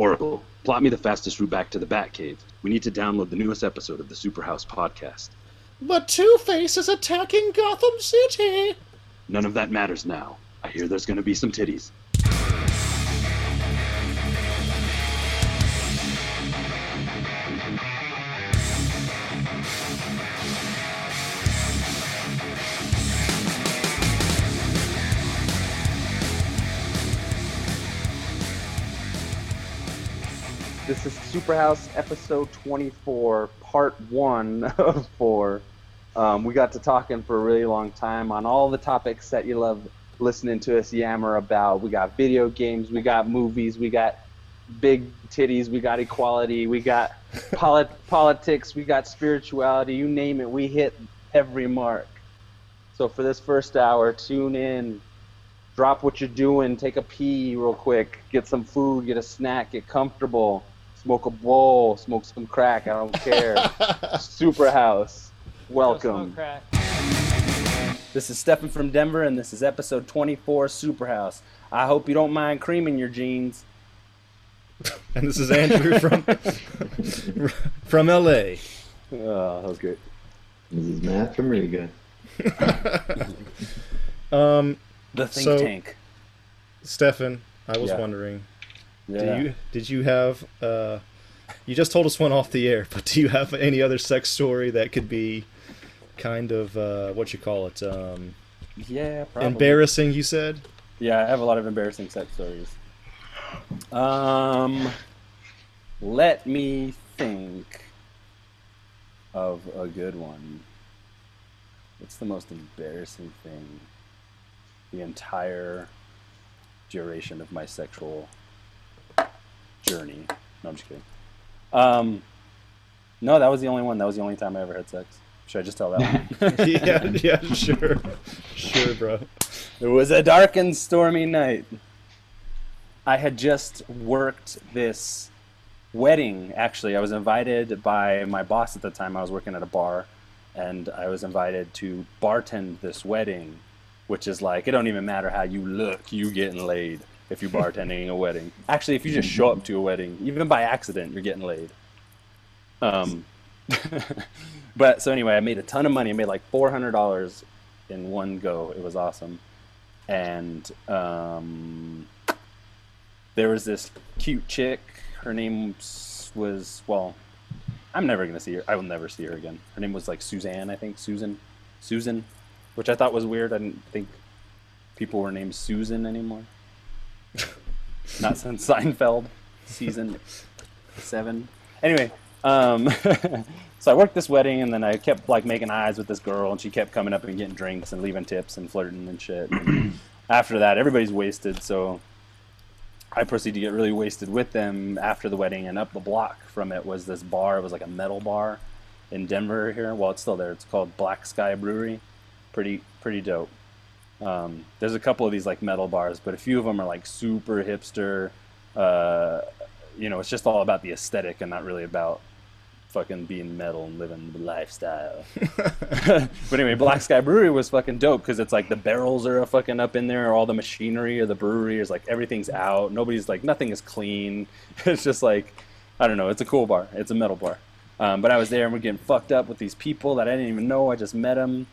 Oracle, plot me the fastest route back to the Batcave. We need to download the newest episode of the Superhouse podcast. But Two Face is attacking Gotham City. None of that matters now. I hear there's gonna be some titties. Superhouse episode 24, part one of four. Um, we got to talking for a really long time on all the topics that you love listening to us yammer about. We got video games, we got movies, we got big titties, we got equality, we got polit- politics, we got spirituality. You name it, we hit every mark. So for this first hour, tune in, drop what you're doing, take a pee real quick, get some food, get a snack, get comfortable, smoke a bowl, smoke some crack, I don't care. Super House, welcome. This is Stefan from Denver, and this is episode 24 Super House. I hope you don't mind creaming your jeans. And this is Andrew from from LA. Oh, that was great. This is Matt from Riga. Um, The think So- tank. Stefan, I was Yeah. wondering, Yeah. do you did you have uh, you just told us one off the air, but do you have any other sex story that could be kind of uh, what you call it, um, yeah, probably. embarrassing? You said. Yeah, I have a lot of embarrassing sex stories. Um, let me think of a good one. What's the most embarrassing thing? The entire duration of my sexual journey. No, I'm just kidding. Um, no, that was the only one. That was the only time I ever had sex. Should I just tell that one? yeah, yeah, sure, sure, bro. It was a dark and stormy night. I had just worked this wedding. Actually, I was invited by my boss at the time. I was working at a bar, and I was invited to bartend this wedding, which is like it don't even matter how you look, you getting laid if you're bartending a wedding. Actually, if you just show up to a wedding, even by accident, you're getting laid. Um, but so anyway, I made a ton of money. I made like four hundred dollars in one go. It was awesome, and um, there was this cute chick. Her name was well, I'm never gonna see her. I will never see her again. Her name was like Suzanne, I think Susan, Susan, which I thought was weird. I didn't think people were named Susan anymore. Not since Seinfeld season seven. Anyway, um, so I worked this wedding, and then I kept like making eyes with this girl, and she kept coming up and getting drinks and leaving tips and flirting and shit. And after that, everybody's wasted, so I proceeded to get really wasted with them after the wedding, and up the block from it was this bar. It was like a metal bar in Denver here. Well, it's still there. It's called Black Sky Brewery. Pretty pretty dope. Um, there's a couple of these like metal bars, but a few of them are like super hipster. Uh, you know, it's just all about the aesthetic and not really about fucking being metal and living the lifestyle. but anyway, Black Sky Brewery was fucking dope because it's like the barrels are fucking up in there, all the machinery of the brewery is like everything's out. Nobody's like nothing is clean. It's just like I don't know. It's a cool bar. It's a metal bar. Um, but I was there and we're getting fucked up with these people that I didn't even know. I just met them.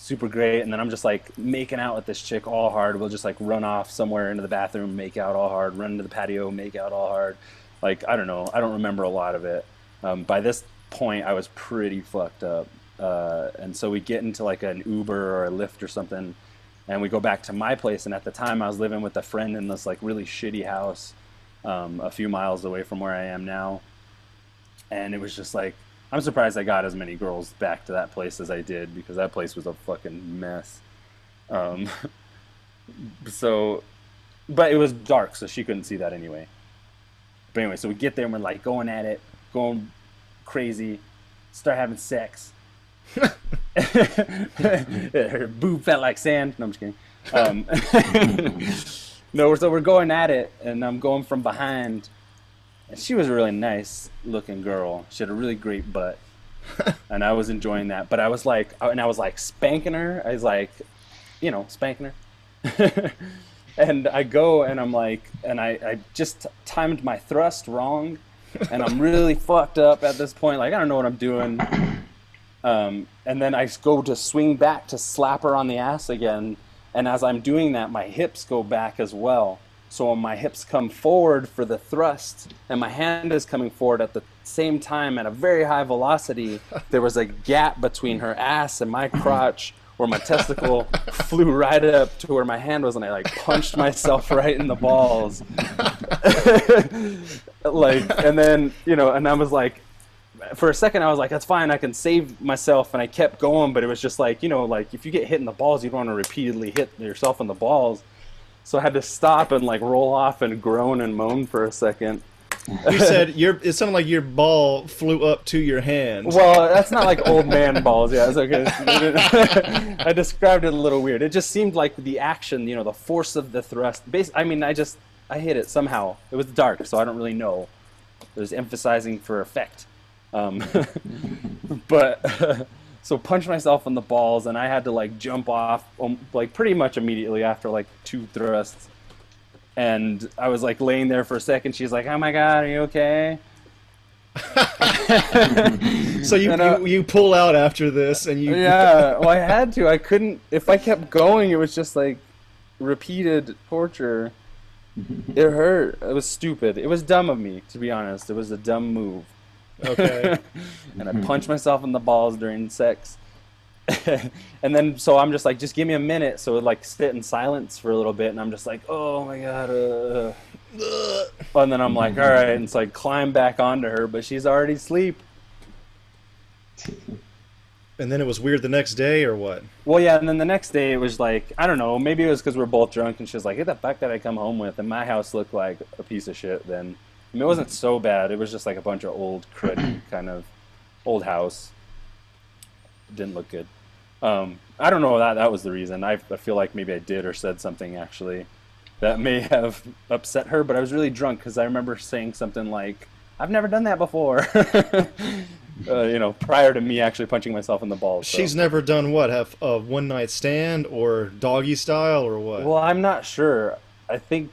Super great. And then I'm just like making out with this chick all hard. We'll just like run off somewhere into the bathroom, make out all hard, run into the patio, make out all hard. Like, I don't know. I don't remember a lot of it. Um, by this point, I was pretty fucked up. Uh, and so we get into like an Uber or a Lyft or something, and we go back to my place. And at the time, I was living with a friend in this like really shitty house, um, a few miles away from where I am now. And it was just like, I'm surprised I got as many girls back to that place as I did because that place was a fucking mess. Um, so, but it was dark, so she couldn't see that anyway. But anyway, so we get there and we're like going at it, going crazy, start having sex. Her boob felt like sand. No, I'm just kidding. Um, no, so we're going at it, and I'm going from behind. And she was a really nice looking girl. She had a really great butt, and I was enjoying that. But I was like, and I was like spanking her. I was like, you know, spanking her. and I go and I'm like, and I, I just timed my thrust wrong, and I'm really fucked up at this point. Like I don't know what I'm doing. Um, and then I go to swing back to slap her on the ass again, and as I'm doing that, my hips go back as well. So when my hips come forward for the thrust, and my hand is coming forward at the same time at a very high velocity, there was a gap between her ass and my crotch where my testicle flew right up to where my hand was, and I like punched myself right in the balls. like, and then you know, and I was like, for a second, I was like, that's fine, I can save myself, and I kept going, but it was just like, you know, like if you get hit in the balls, you don't want to repeatedly hit yourself in the balls. So I had to stop and like roll off and groan and moan for a second. You said your it sounded like your ball flew up to your hand. Well, that's not like old man balls. Yeah, it's okay. I described it a little weird. It just seemed like the action, you know, the force of the thrust. Bas- I mean, I just I hit it somehow. It was dark, so I don't really know. It was emphasizing for effect. Um, but so punched myself in the balls, and I had to like jump off, um, like pretty much immediately after like two thrusts. And I was like laying there for a second. She's like, "Oh my god, are you okay?" so you, And, uh, you you pull out after this and you yeah well i had to. I couldn't if i kept going it was just like repeated torture. It hurt. It was stupid. It was dumb of me to be honest. It was a dumb move okay. and i punch myself in the balls during sex and then so i'm just like just give me a minute so it like sit in silence for a little bit and i'm just like oh my god uh. and then i'm like all right and so i climb back onto her but she's already asleep And then it was weird the next day or what? Well, yeah, and then the next day it was like I don't know. Maybe it was because we are both drunk, and she was like, "What the fuck did I come home with?" And my house looked like a piece of shit. Then I mean, it wasn't so bad. It was just like a bunch of old cruddy kind of old house. Didn't look good. Um, I don't know that that was the reason. I, I feel like maybe I did or said something actually that may have upset her, but I was really drunk because I remember saying something like, "I've never done that before." uh, you know, prior to me actually punching myself in the balls. so. She's never done what? Have a one night stand or doggy style or what? Well, I'm not sure. I think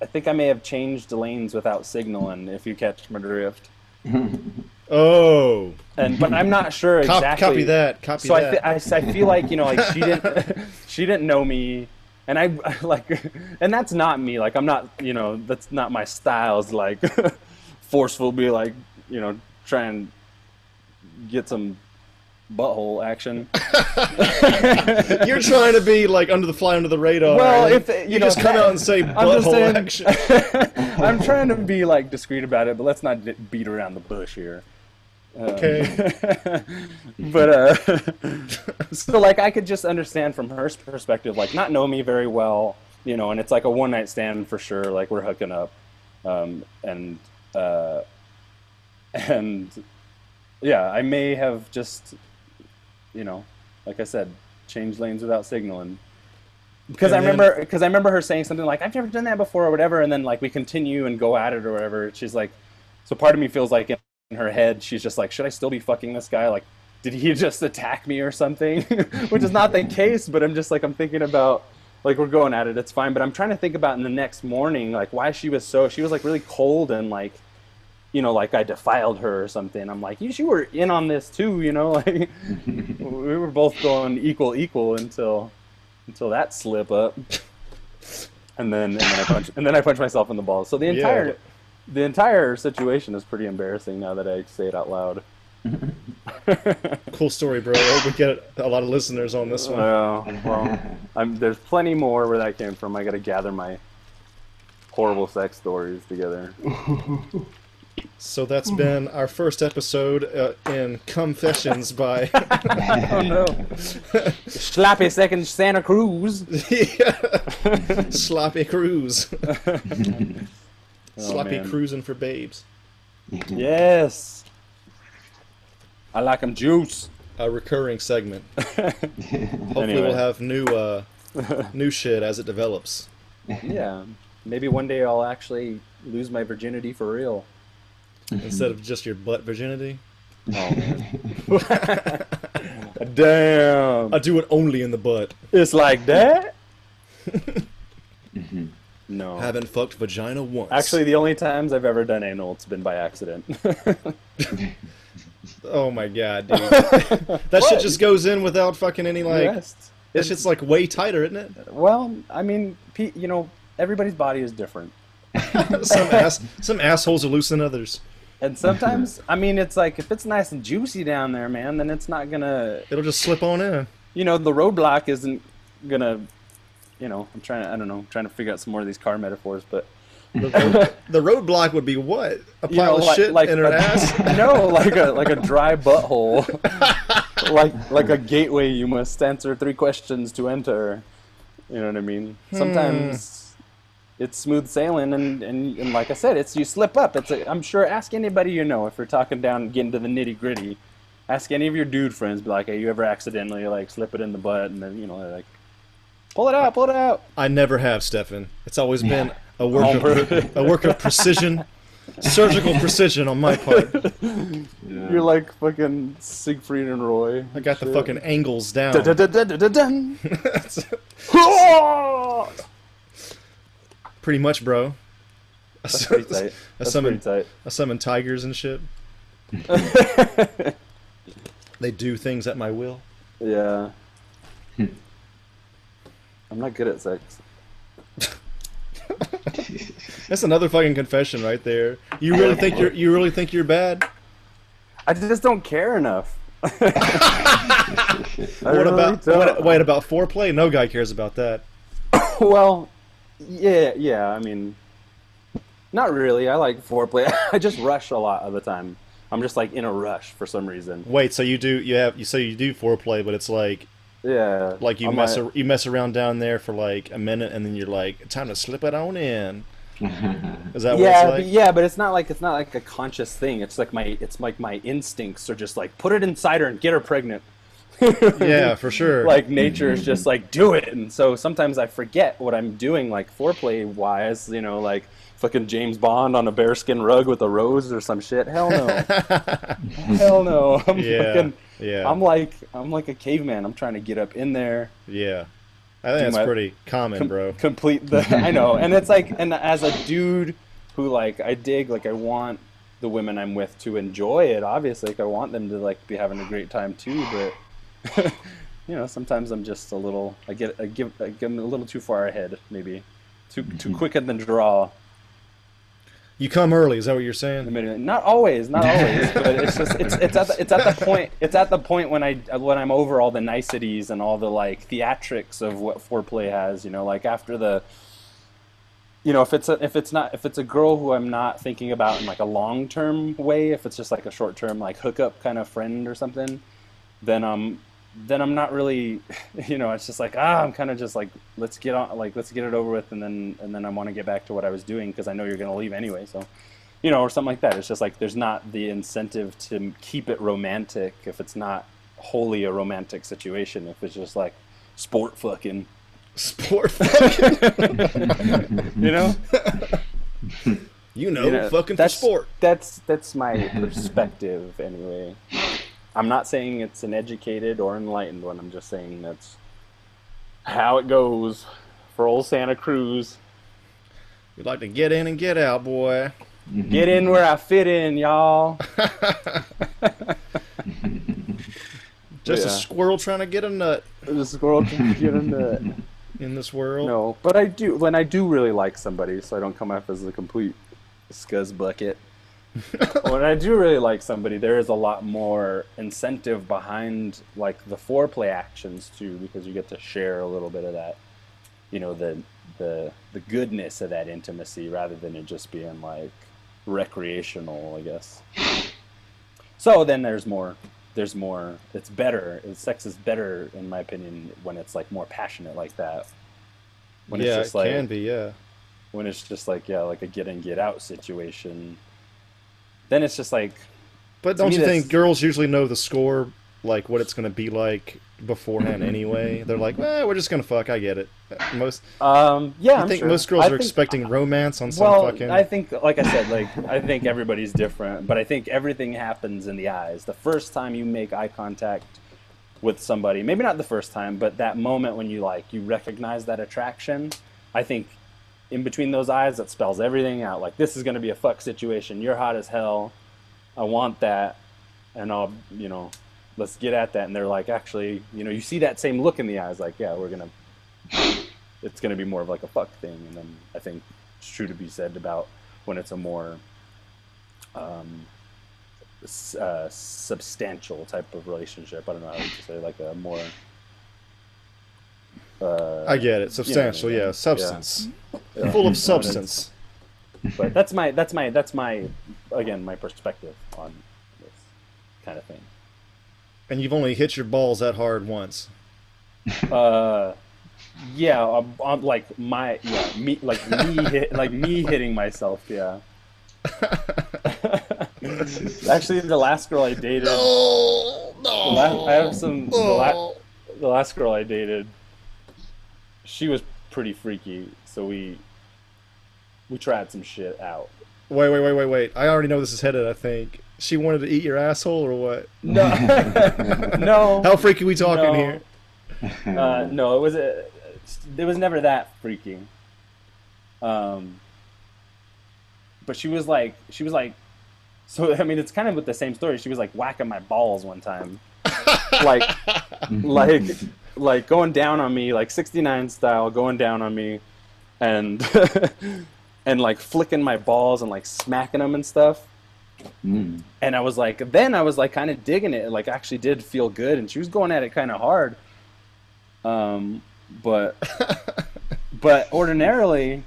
I think I may have changed lanes without signaling. If you catch my drift, oh, and but I'm not sure Cop- exactly. copy that. Copy that. so I, that. th- I s- I feel like you know like she didn't she didn't know me, and I like and that's not me. Like I'm not you know that's not my style. Is like forceful, be like you know try and get some butthole action. You're trying to be like under the fly under the radar. Well, if you, you know, just come out and say I'm butthole saying- action. I'm trying to be like discreet about it, but let's not beat around the bush here. Um, Okay. but uh, so like I could just understand from her perspective, like not know me very well, you know, and it's like a one night stand for sure. Like we're hooking up, um, and uh, and yeah, I may have just, you know, like I said, change lanes without signaling. Because I And then- remember, because I remember her saying something like, "I've never done that before" or whatever, and then like we continue and go at it or whatever. She's like, so part of me feels like in her head, she's just like, should I still be fucking this guy? Like, did he just attack me or something? Which is not the case, but I'm just like, I'm thinking about, like, we're going at it, it's fine. But I'm trying to think about in the next morning, like, why she was so, she was like really cold and like, you know, like I defiled her or something. I'm like, you, you were in on this too, you know, like we were both going equal, equal until, until that slip up. And then, and then I punch, and then I punch myself in the balls. So the entire, Yeah. the entire situation is pretty embarrassing now that I say it out loud. cool story, bro. I hope we get a lot of listeners on this one. Uh, well, I'm, there's plenty more where that came from. I got to gather my horrible sex stories together. So that's been our first episode uh, in Confessions by Oh no! Slappy second Santa Cruz. Sloppy Cruise. Sloppy man. cruising for babes. Yes. I like 'em juice. A recurring segment. Hopefully Anyway. we'll have new uh, new shit as it develops. Yeah. Maybe one day I'll actually lose my virginity for real. Instead of just your butt virginity. Oh man. Damn. I do it only in the butt. It's like that. Mm-hmm. No. Haven't fucked vagina once. Actually, the only times I've ever done anal, it's been by accident. oh my god, dude. that shit just goes in without fucking any like. Yes. That shit's like way tighter, isn't it? Well, I mean, you know, everybody's body is different. some ass, some assholes are loose than others. And sometimes, I mean, it's like if it's nice and juicy down there, man, then it's not gonna, It'll just slip on in. you know, the roadblock isn't gonna, you know, I'm trying to, I don't know, I'm trying to figure out some more of these car metaphors, but The roadblock would be what? A you pile know, of like, shit like in her a- ass? no, like a like a dry butthole, like like a gateway. You must answer three questions to enter. You know what I mean? Sometimes hmm. It's smooth sailing, and, and and like I said, it's you slip up. It's a, I'm sure. Ask anybody you know if you're talking down, getting to the nitty gritty. Ask any of your dude friends. Be like, hey, you ever accidentally like slip it in the butt, and then you know like, pull it out, pull it out. I never have, Stefan. It's always been a work of, a work of precision, surgical precision on my part. You're like fucking Siegfried and Roy. I got the fucking angles down. Pretty much, bro. I, That's pretty tight. I That's summon, pretty tight. I summon tigers and shit. They do things at my will. Yeah. Hmm. I'm not good at sex. That's another fucking confession right there. You really think you're you really think you're bad? I just don't care enough. What really about don't. what, wait about foreplay? No guy cares about that. Well, yeah, yeah. I mean, not really. I like foreplay. I just rush a lot of the time. I'm just like in a rush for some reason. Wait, so you do you have you say you do foreplay, but it's like Yeah. like you I'm mess like- ar- you mess around down there for like a minute, and then you're like, time to slip it on in. Is that what yeah, it's but, yeah, but it's not like it's not like a conscious thing. It's like my it's like my instincts are just like put it inside her and get her pregnant. Yeah, for sure. like nature is just like do it! And so sometimes i forget what i'm doing like foreplay wise you know like fucking james bond on a bearskin rug with a rose or some shit. Hell no. Hell no. I'm Yeah, fucking yeah. i'm like i'm like a caveman. I'm trying to get up in there. Yeah, I think that's my- pretty common, com- bro. complete the i know. And it's like and as a dude who like i dig like i want the women i'm with to enjoy it obviously like i want them to like be having a great time too but you know sometimes i'm just a little i get i give i get a little too far ahead maybe too too quick in the draw You come early. Is that what you're saying? not always not always but it's just it's it's at the, it's at the point it's at the point when i when i'm over all the niceties and all the like theatrics of what foreplay has you know like after the you know if it's a, if it's not if it's a girl who i'm not thinking about in like a long term way if it's just like a short term like hookup kind of friend or something then um then i'm not really you know it's just like ah i'm kind of just like let's get on like let's get it over with and then and then i want to get back to what i was doing because i know you're going to leave anyway so you know or something like that it's just like there's not the incentive to keep it romantic if it's not wholly a romantic situation if it's just like sport fucking Sport fucking. you know You know, You know, fucking for that's, sport. That's that's my perspective anyway. I'm not saying it's an educated or enlightened one. I'm just saying that's how it goes for old Santa Cruz. We like to get in and get out, boy. Mm-hmm. Get in where I fit in, y'all. Just a squirrel trying to get a nut The squirrel can get in the in this world. no, but I do when I do really like somebody, so I don't come off as a complete scuzz bucket. when I do really like somebody, there is a lot more incentive behind like the foreplay actions too, because you get to share a little bit of that, you know, the the the goodness of that intimacy rather than it just being like recreational, I guess. So then there's more. There's more. It's better. Sex is better, in my opinion, when it's like more passionate like that. When yeah, it's just it like can be. Yeah. when it's just like yeah, like a get in get out situation. Then it's just like But don't you think girls usually know the score, like what it's going to be like beforehand anyway? They're like, eh, we're just going to fuck. I get it. Most. um yeah. I think sure. most girls I are think- expecting romance on some Well, fucking. I think, like I said, like I think everybody's different, but I think everything happens in the eyes. The first time you make eye contact with somebody, maybe not the first time, but that moment when you like you recognize that attraction, I think in between those eyes that spells everything out. Like this is gonna be a fuck situation. You're hot as hell. I want that, and I'll you know, let's get at that. And they're like, actually, you know, you see that same look in the eyes. Like, yeah, we're gonna. It's gonna be more of like a fuck thing, and then I think it's true to be said about when it's a more um, uh, substantial type of relationship. I don't know how to say like a more. Uh, I get it. Substantial, yeah. yeah. Substance. yeah. Full of substance. But that's my that's my that's my again my perspective on this kind of thing. And you've only hit your balls that hard once. Uh, yeah, um, um, like my yeah me like me hit, like me hitting myself. Yeah. Actually, the last girl I dated. Oh, The no. la- I have some. The, la- the last girl I dated, she was pretty freaky, so we we tried some shit out. Wait, wait, wait, wait, wait. I already know this is headed, I think. She wanted to eat your asshole or what? No, no, How freaky we talking no. here? Uh, no, it was a, it was never that freaky. Um, but she was like, she was like, so I mean, it's kind of with the same story. She was like whacking my balls one time, like, like, like going down on me, like '69 style, going down on me, and and like flicking my balls and like smacking them and stuff. Mm. And I was like, then I was like kind of digging it. Like, actually did feel good, and she was going at it kind of hard. Um, but but ordinarily,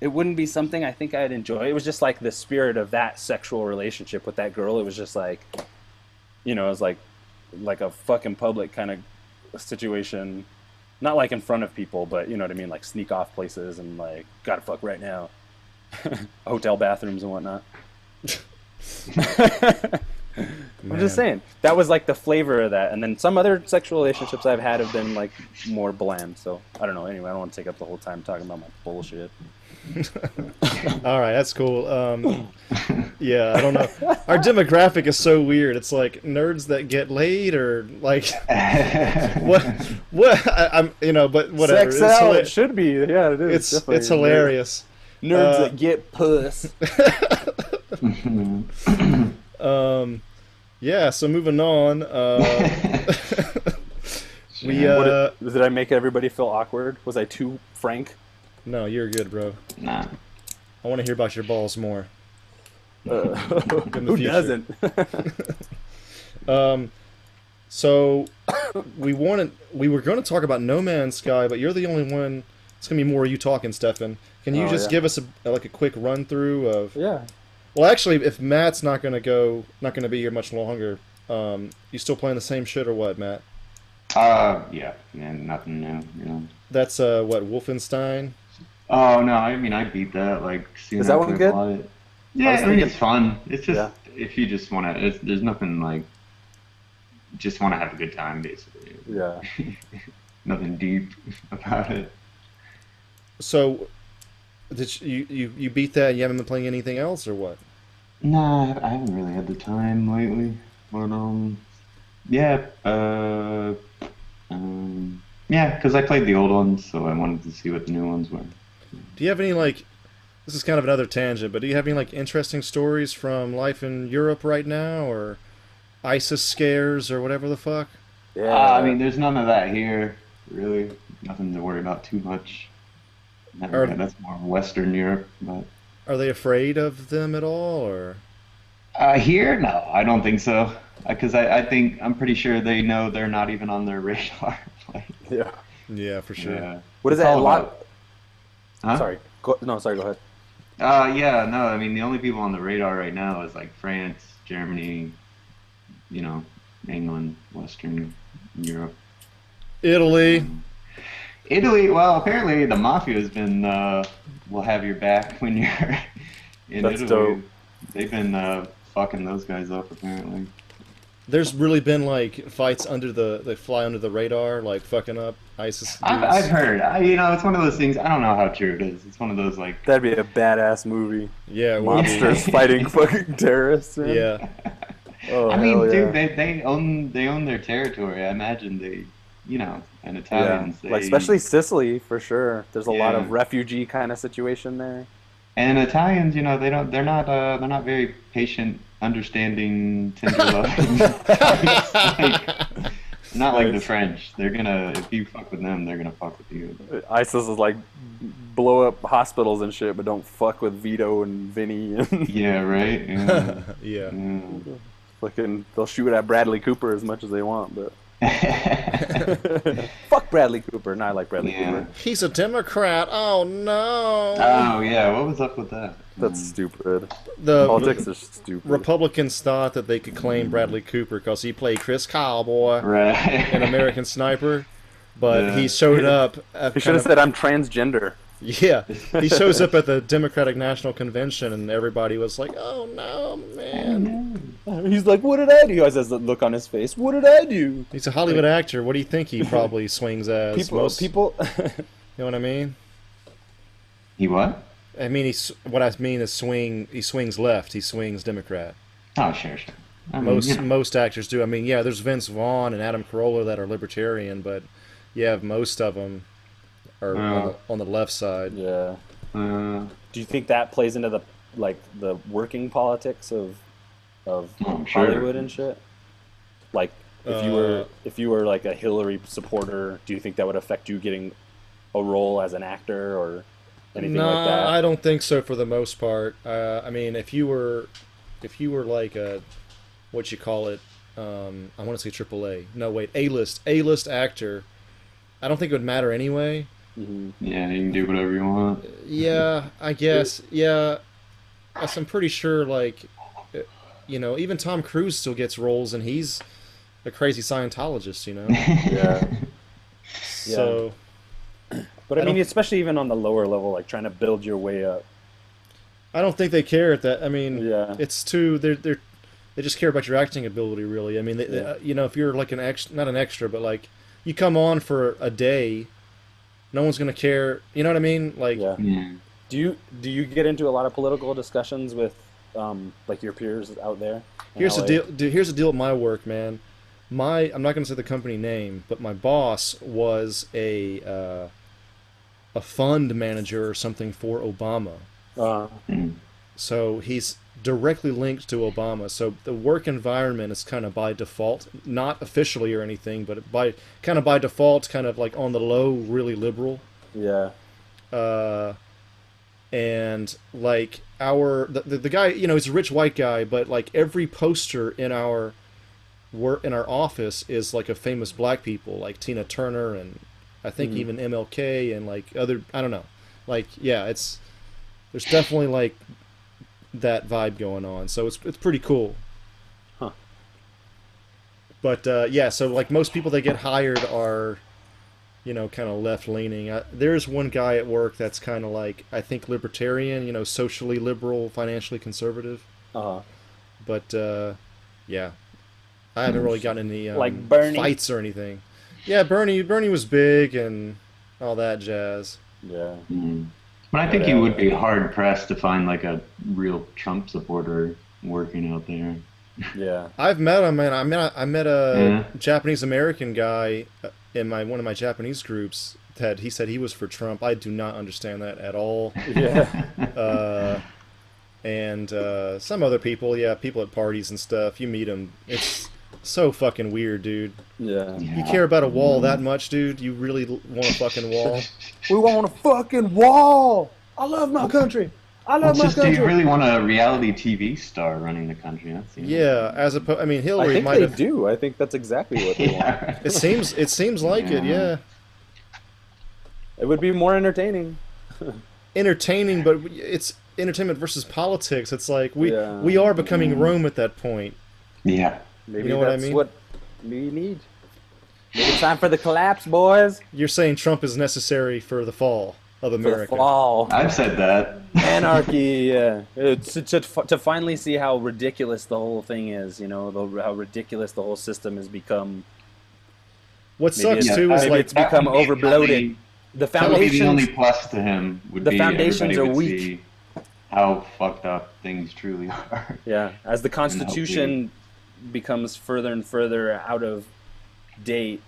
it wouldn't be something I think I'd enjoy. It was just like the spirit of that sexual relationship with that girl. It was just like, you know, it was like like a fucking public kind of situation. Not like in front of people, but you know what I mean, like sneak off places and like gotta fuck right now, hotel bathrooms and whatnot. I'm just saying that was like the flavor of that, and then some other sexual relationships I've had have been like more bland. So I don't know. Anyway, I don't want to take up the whole time talking about my bullshit. All right, that's cool. Um, yeah, I don't know. Our demographic is so weird. It's like nerds that get laid, or like what? What? I, I'm, you know, but whatever. Sex it's, out. It should be. Yeah, it is. it's definitely. it's hilarious. Nerds Uh, that get puss. Um, yeah. So moving on. Uh, we What uh, did, did I make everybody feel awkward? Was I too frank? no, you're good, bro. Nah. I want to hear about your balls more. Uh, who future. doesn't? Um, so we wanted we were going to talk about No Man's Sky, but you're the only one. It's gonna be more you talking, Stefan. Can you Oh, just yeah. give us a like a quick run through of? yeah. Well, actually, if Matt's not gonna go, not gonna be here much longer, um, you still playing the same shit or what, Matt? Uh, yeah, yeah, nothing new, you know. That's uh, what Wolfenstein. Oh no, I mean I beat that like. Soon Is that one good? it. Yeah, I was I, mean thinking- it's fun. It's just Yeah. if you just want to, there's nothing like. Just want to have a good time, basically. Yeah. Nothing deep about it. So, did you, you you beat that? You haven't been playing anything else or what? Nah, I haven't really had the time lately. But um, yeah, uh, um, yeah, because I played the old ones, so I wanted to see what the new ones were. Do you have any like? This is kind of another tangent, but do you have any like interesting stories from life in Europe right now, or ISIS scares, or whatever the fuck? Yeah. Uh, I mean, there's none of that here, really. Nothing to worry about too much. That- Are- yeah, that's more Western Europe, but Are they afraid of them at all, or? uh, here, no, I don't think so. Because I, I think I'm pretty sure they know they're not even on their radar. like, yeah. Yeah, for sure. yeah. What is It's that? all A lot. about- Huh? Sorry. Go, no, sorry. Go ahead. Uh, yeah, no, I mean, the only people on the radar right now is like France, Germany, you know, England, Western Europe. Italy. Italy, well, apparently the mafia has been, uh, will have your back when you're in That's Italy. dope. They've been uh, fucking those guys up, apparently. There's really been like fights under the they fly under the radar, like fucking up ISIS. I've. I've heard. I, you know, it's one of those things. I don't know how true it is. It's one of those like. That'd be a badass movie. Yeah, it would be. Monsters fighting fucking terrorists. Man. Yeah, Oh, I mean, hell dude, they, they own they own their territory. I imagine they you know, and Yeah, Italians. like especially Sicily for sure. There's a lot of refugee kind of situation there. And Italians, you know, they don't. They're not. Uh, they're not very patient, understanding, tender loving. Like- not like the French. They're gonna. If you fuck with them, they're gonna fuck with you. ISIS is like blow up hospitals and shit, but don't fuck with Vito and Vinny and Yeah. Right. Yeah. yeah. yeah. fucking. They'll shoot at Bradley Cooper as much as they want, but fuck Bradley Cooper. No, I like Bradley Yeah. Cooper. He's a Democrat. Oh no. oh yeah. What was up with that? That's stupid. the Politics are stupid. Republicans thought that they could claim hmm. Bradley Cooper because he played Chris Cowboy Right. in American Sniper, but Yeah. he showed up. He should have of- said I'm transgender. Yeah, he shows up at the Democratic National Convention, and everybody was like, "Oh no, man!" Oh, he's like, "What did I do?" He always has the look on his face. What did I do? He's a Hollywood actor. What do you think he probably swings as? People, Most- people. you know what I mean? He what? I mean, he's what I mean is swing. He swings left. He swings Democrat. Oh sure, sure. I mean, Most yeah. most actors do. I mean, yeah, there's Vince Vaughn and Adam Carolla that are libertarian, but yeah, most of them are on, the, on the left side. yeah. Uh, Do you think that plays into the like the working politics of of Oh, I'm sure. Hollywood and shit? Like, if you were Uh, if you were like a Hillary supporter, do you think that would affect you getting a role as an actor or anything no, like that? I don't think so for the most part. Uh, I mean, if you were, if you were like a, what you call it, um, I want to say AAA. No, wait, A list, A list actor. I don't think it would matter anyway. Mhm. yeah, you can do whatever you want. Yeah, I guess. Yeah, Yes, I'm pretty sure. Like, you know, even Tom Cruise still gets roles, and he's a crazy Scientologist. You know, Yeah. so But I, I mean, especially even on the lower level, like trying to build your way up. I don't think they care at that. I mean, Yeah. it's too they're they're they just care about your acting ability, really. I mean, they, they- Yeah. uh, you know, if you're like an ex, not an extra, but like you come on for a day, no one's gonna care. You know what I mean? Like, Yeah. Yeah. Do you do you get into a lot of political discussions with um, like your peers out there? in here's the deal. Dude, here's the deal with my work, man. My I'm not gonna say the company name, but my boss was a uh, a fund manager or something for Obama. Uh, Mm. So he's directly linked to Obama. So the work environment is kind of by default, not officially or anything, but by kind of by default, kind of like on the low, really liberal. yeah. Uh, and like our the, the, the guy, you know, he's a rich white guy, but like every poster in our work in our office is like a famous black people, like Tina Turner and I think Mhm. even MLK and like other I don't know. Like yeah, it's there's definitely like that vibe going on. So it's it's pretty cool. Huh. But uh, yeah, so like most people that get hired are, you know, kind of left leaning. Uh, there's one guy at work that's kind of like I think libertarian, you know, socially liberal, financially conservative. Uh, huh. But uh, yeah, I haven't really gotten any um, Like Bernie? fights or anything. Yeah, Bernie. Bernie was big and all that jazz. yeah. Mm. But I think you would be hard pressed to find like a real Trump supporter working out there. Yeah. I've met him, and I met I met a Yeah. Japanese American guy uh, in my one of my Japanese groups that he said he was for Trump. I do not understand that at all. Yeah. Uh, and uh, some other people, yeah, people at parties and stuff. You meet them, it's so fucking weird, dude. yeah. You care about a wall that much, dude? You really want a fucking wall? We want a fucking wall. I love my country. I love it's my just, do you really want a reality TV star running the country? That's the Yeah, as opposed, I mean, Hillary I Hillary think might they have. do. I think that's exactly what they want. yeah, right. It seems it seems like it, Yeah. yeah. It would be more entertaining. Entertaining, but it's entertainment versus politics. It's like we Yeah. we are becoming mm-hmm. Rome at that point. yeah. Maybe You know what I that's mean? what we need. Maybe it's time for the collapse, boys. You're saying Trump is necessary for the fall of For the America. fall. I've said that. Anarchy. Yeah. To, to, to finally see how ridiculous the whole thing is. You know, the, how ridiculous the whole system has become. What Maybe sucks it's- too is like it's become That would the overbloated. only- The That the only plus to him. Would The be foundations are would weak. see how fucked up things truly are. Yeah, as the Constitution becomes further and further out of date,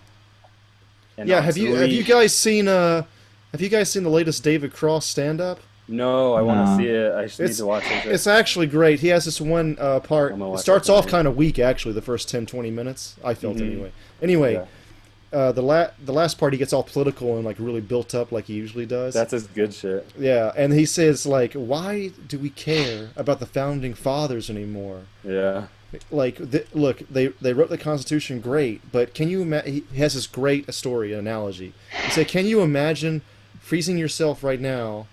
And Yeah, have you have you guys seen uh have you guys seen the latest David Cross stand up? No, I want to see it. I just need It's- to watch it. It's actually great. He has this one uh, part. It starts off kind of weak, actually. The first 10, 20 minutes, I felt Mhm. anyway. Anyway, Yeah. uh, the la- the last part he gets all political and like really built up like he usually does. That's his good shit. yeah, and he says like, "Why do we care about the founding fathers anymore?" Yeah. Like, th- look, they they wrote the Constitution great, but can you? Ima- he has this great story analogy. He said, "Can you imagine freezing yourself right now,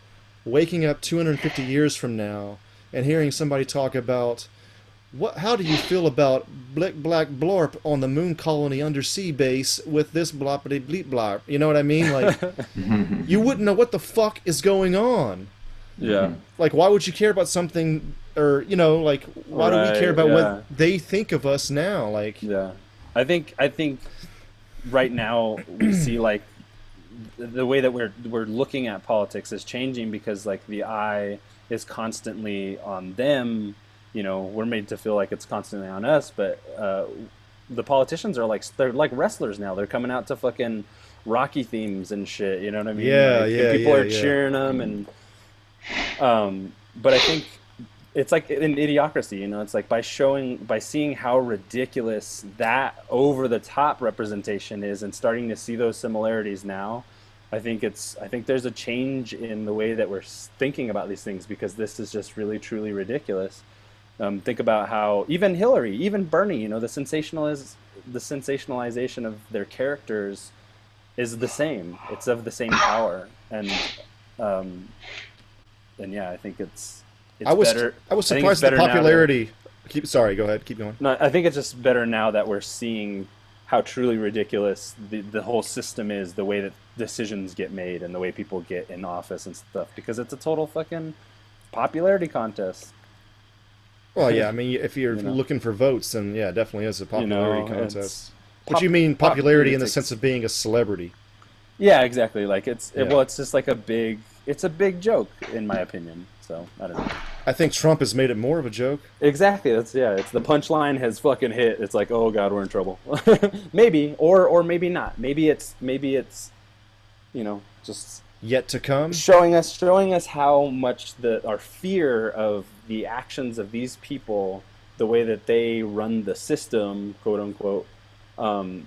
waking up 250 years from now, and hearing somebody talk about what? How do you feel about Blick Black Blorp on the moon colony undersea base with this bloppity bleep blop? You know what I mean? Like, you wouldn't know what the fuck is going on." Yeah. like why would you care about something or you know like why do we care about yeah. what they think of us now like Yeah, I think I think right now we see like the way that we're we're looking at politics is changing because like the eye is constantly on them. You know, we're made to feel like it's constantly on us, but uh, the politicians are like they're like wrestlers now. They're coming out to fucking Rocky themes and shit. You know what I mean? Yeah, Like, yeah, People yeah, are yeah. cheering them, and um, but I think it's like an idiocracy, you know. It's like by showing, by seeing how ridiculous that over the top representation is, and starting to see those similarities now. I think it's. I think there's a change in the way that we're thinking about these things because this is just really, truly ridiculous. Um, think about how even Hillary, even Bernie, you know, the sensationaliz- the sensationalization of their characters is the same. It's of the same power, and um, and yeah, I think it's. It's i was better. i was I surprised at the better now that- popularity keep sorry go ahead keep going no, I think it's just better now that we're seeing how truly ridiculous the, the whole system is, the way that decisions get made and the way people get in office and stuff, because it's a total fucking popularity contest. well yeah i mean if you're You know. looking for votes then yeah definitely is a You know, popularity contest pop- but you mean popularity in the sense of being a celebrity Yeah, exactly. Like it's it, Yeah. well, it's just like a big, it's a big joke in my opinion. So I don't know. i think trump has made it more of a joke Exactly. That's yeah. It's the punchline has fucking hit. It's like, oh god, we're in trouble. maybe, or or maybe not. Maybe it's maybe it's, you know, just yet to come showing us showing us how much the our fear of the actions of these people, the way that they run the system, quote unquote. Um,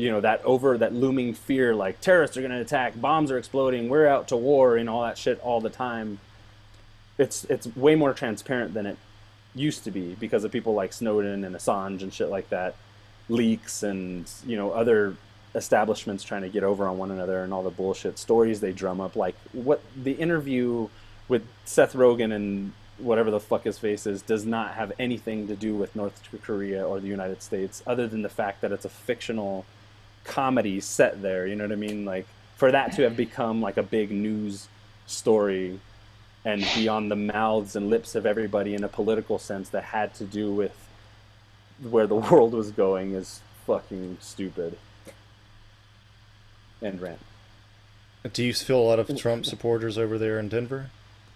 you know that over that looming fear, like terrorists are going to attack, bombs are exploding, we're out to war, and all that shit all the time. It's it's way more transparent than it used to be because of people like Snowden and Assange and shit like that, leaks and you know other establishments trying to get over on one another and all the bullshit stories they drum up. Like what the interview with Seth Rogen and whatever the fuck his face is does not have anything to do with North Korea or the United States, other than the fact that it's a fictional comedy set there. You know what I mean? Like for that to have become like a big news story and be on the mouths and lips of everybody in a political sense that had to do with where the world was going is fucking stupid. End rant. do you feel a lot of trump supporters over there in denver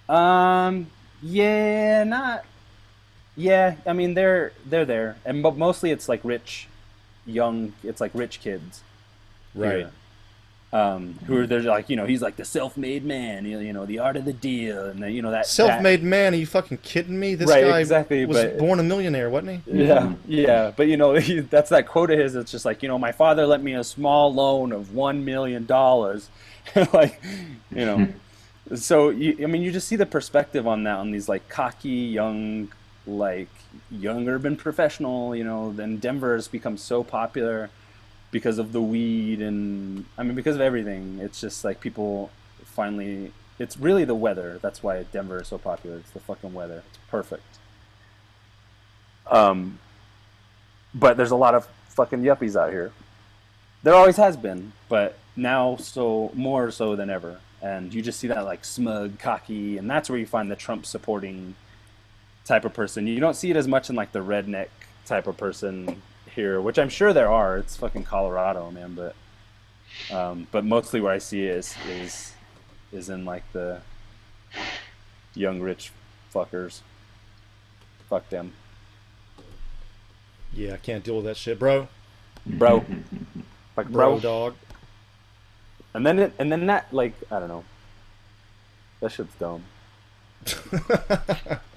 Um, yeah, not. Yeah, I mean they're they're there, and but mostly it's like rich, young. It's like rich kids, here. Um, who are they're like you know he's like the self-made man, you know, you know the art of the deal, and the, you know that self-made man are you fucking kidding me this Right, guy exactly, was but- born a millionaire wasn't he yeah, yeah, but you know he, that's that quote of his. It's just like you know my father lent me a small loan of one million dollars, like you know. so you, I mean, you just see the perspective on that on these like cocky young, like young urban professional. You know, then Denver has become so popular because of the weed and I mean because of everything. It's just like people finally. It's really the weather. That's why Denver is so popular. It's the fucking weather. It's perfect. Um, but there's a lot of fucking yuppies out here. There always has been, but now so more so than ever. And you just see that like smug, cocky, and that's where you find the Trump supporting type of person. You don't see it as much in like the redneck type of person here, which I'm sure there are. It's fucking Colorado, man. But um, but mostly where I see it is is is in like the young rich fuckers. Fuck them, yeah i can't deal with that shit bro bro. like bro bro. dog And then it, and then that like I don't know. That shit's dumb.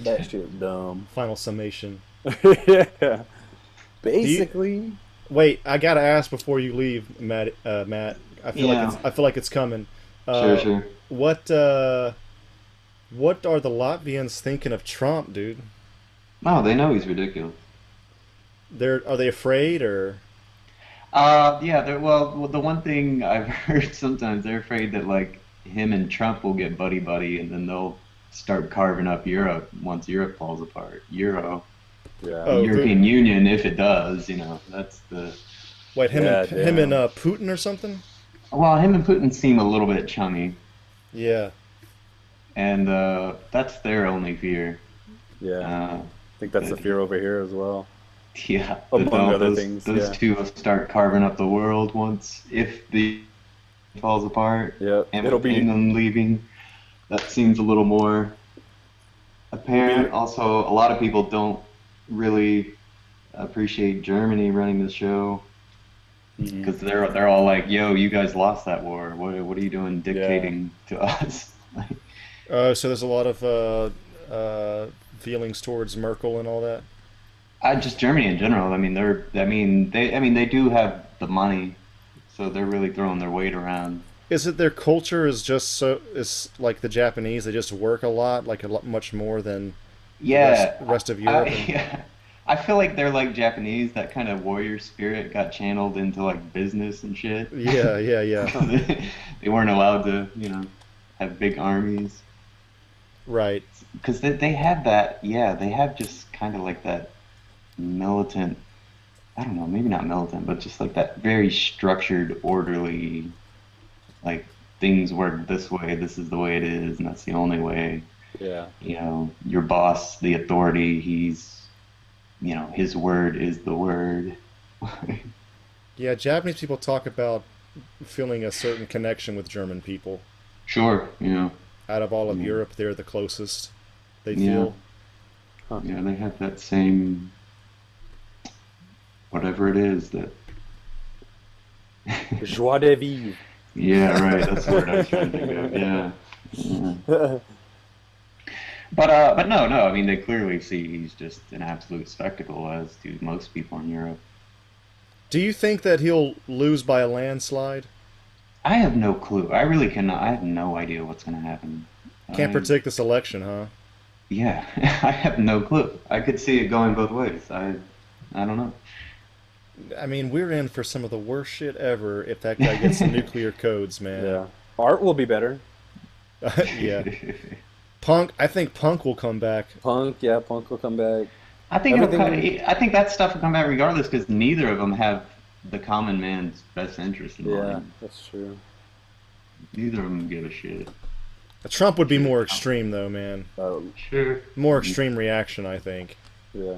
That shit's dumb. Final summation. yeah. Basically, Wait, I gotta ask before you leave, Matt. Uh, Matt, I feel Yeah. like it's, I feel like it's coming. Sure, Uh, sure. What uh, what are the Latvians thinking of Trump, dude? No, they know he's ridiculous. They're are they afraid or? Uh, yeah. They're, well, well, the one thing I've heard sometimes they're afraid that like him and Trump will get buddy buddy, and then they'll start carving up Europe once Europe falls apart. Euro, yeah. Oh, European Union, if it does, you know, that's the. Wait, him and Yeah, him and uh, Putin or something? Well, him and Putin seem a little bit chummy, Yeah. and uh, that's their only fear. yeah. Uh, I think that's the fear over here as well. Yeah, Among that other those, things, those yeah. two will start carving up the world once if the falls apart. Yeah, and it'll be England leaving. That seems a little more apparent. Also, a lot of people don't really appreciate Germany running the show because they're they're all like, "Yo, you guys lost that war. What what are you doing dictating to us?" Like, Uh, so there's a lot of uh, uh, feelings towards Merkel and all that. I just Germany in general. I mean, they're. I mean, they. I mean, they do have the money, so they're really throwing their weight around. Is it their culture is just so is like the Japanese? They just work a lot, like a lot much more than Yeah, rest- rest of Europe I, and- yeah. I feel like they're like Japanese. That kind of warrior spirit got channeled into like business and shit. yeah, yeah, yeah. they weren't allowed to, you know, have big armies Right. because they they have that. Yeah, they have just kind of like that militant. I don't know, maybe not militant, but just like that very structured, orderly, like things work this way. This is the way it is, and that's the only way Yeah. you know, your boss, the authority, he's, you know, his word is the word. Yeah, Japanese people talk about feeling a certain connection with German people. sure, you know, Out of all of Mm. Europe, they're the closest. They Yeah. feel. yeah, they have that same, whatever it is that. Joie de vivre. Yeah, right. That's the word I was trying to think of. Yeah. yeah. But uh, but no, no. I mean, they clearly see he's just an absolute spectacle, as do most people in Europe. Do you think that he'll lose by a landslide? I have no clue. I really cannot. I have no idea what's going to happen. Can't I- predict this election, huh? Yeah, I have no clue. I could see it going both ways. I, I don't know. I mean, we're in for some of the worst shit ever if that guy gets the nuclear codes, man. Yeah. Art will be better. yeah. Punk, I think Punk will come back. Punk, yeah, Punk will come back. I think it'll come, I think that stuff will come back regardless because neither of them have the common man's best interest in mind. Yeah, mind. that's true. Neither of them give a shit. Trump would be more extreme, though, man. Um, Sure. More extreme reaction, I think. yeah.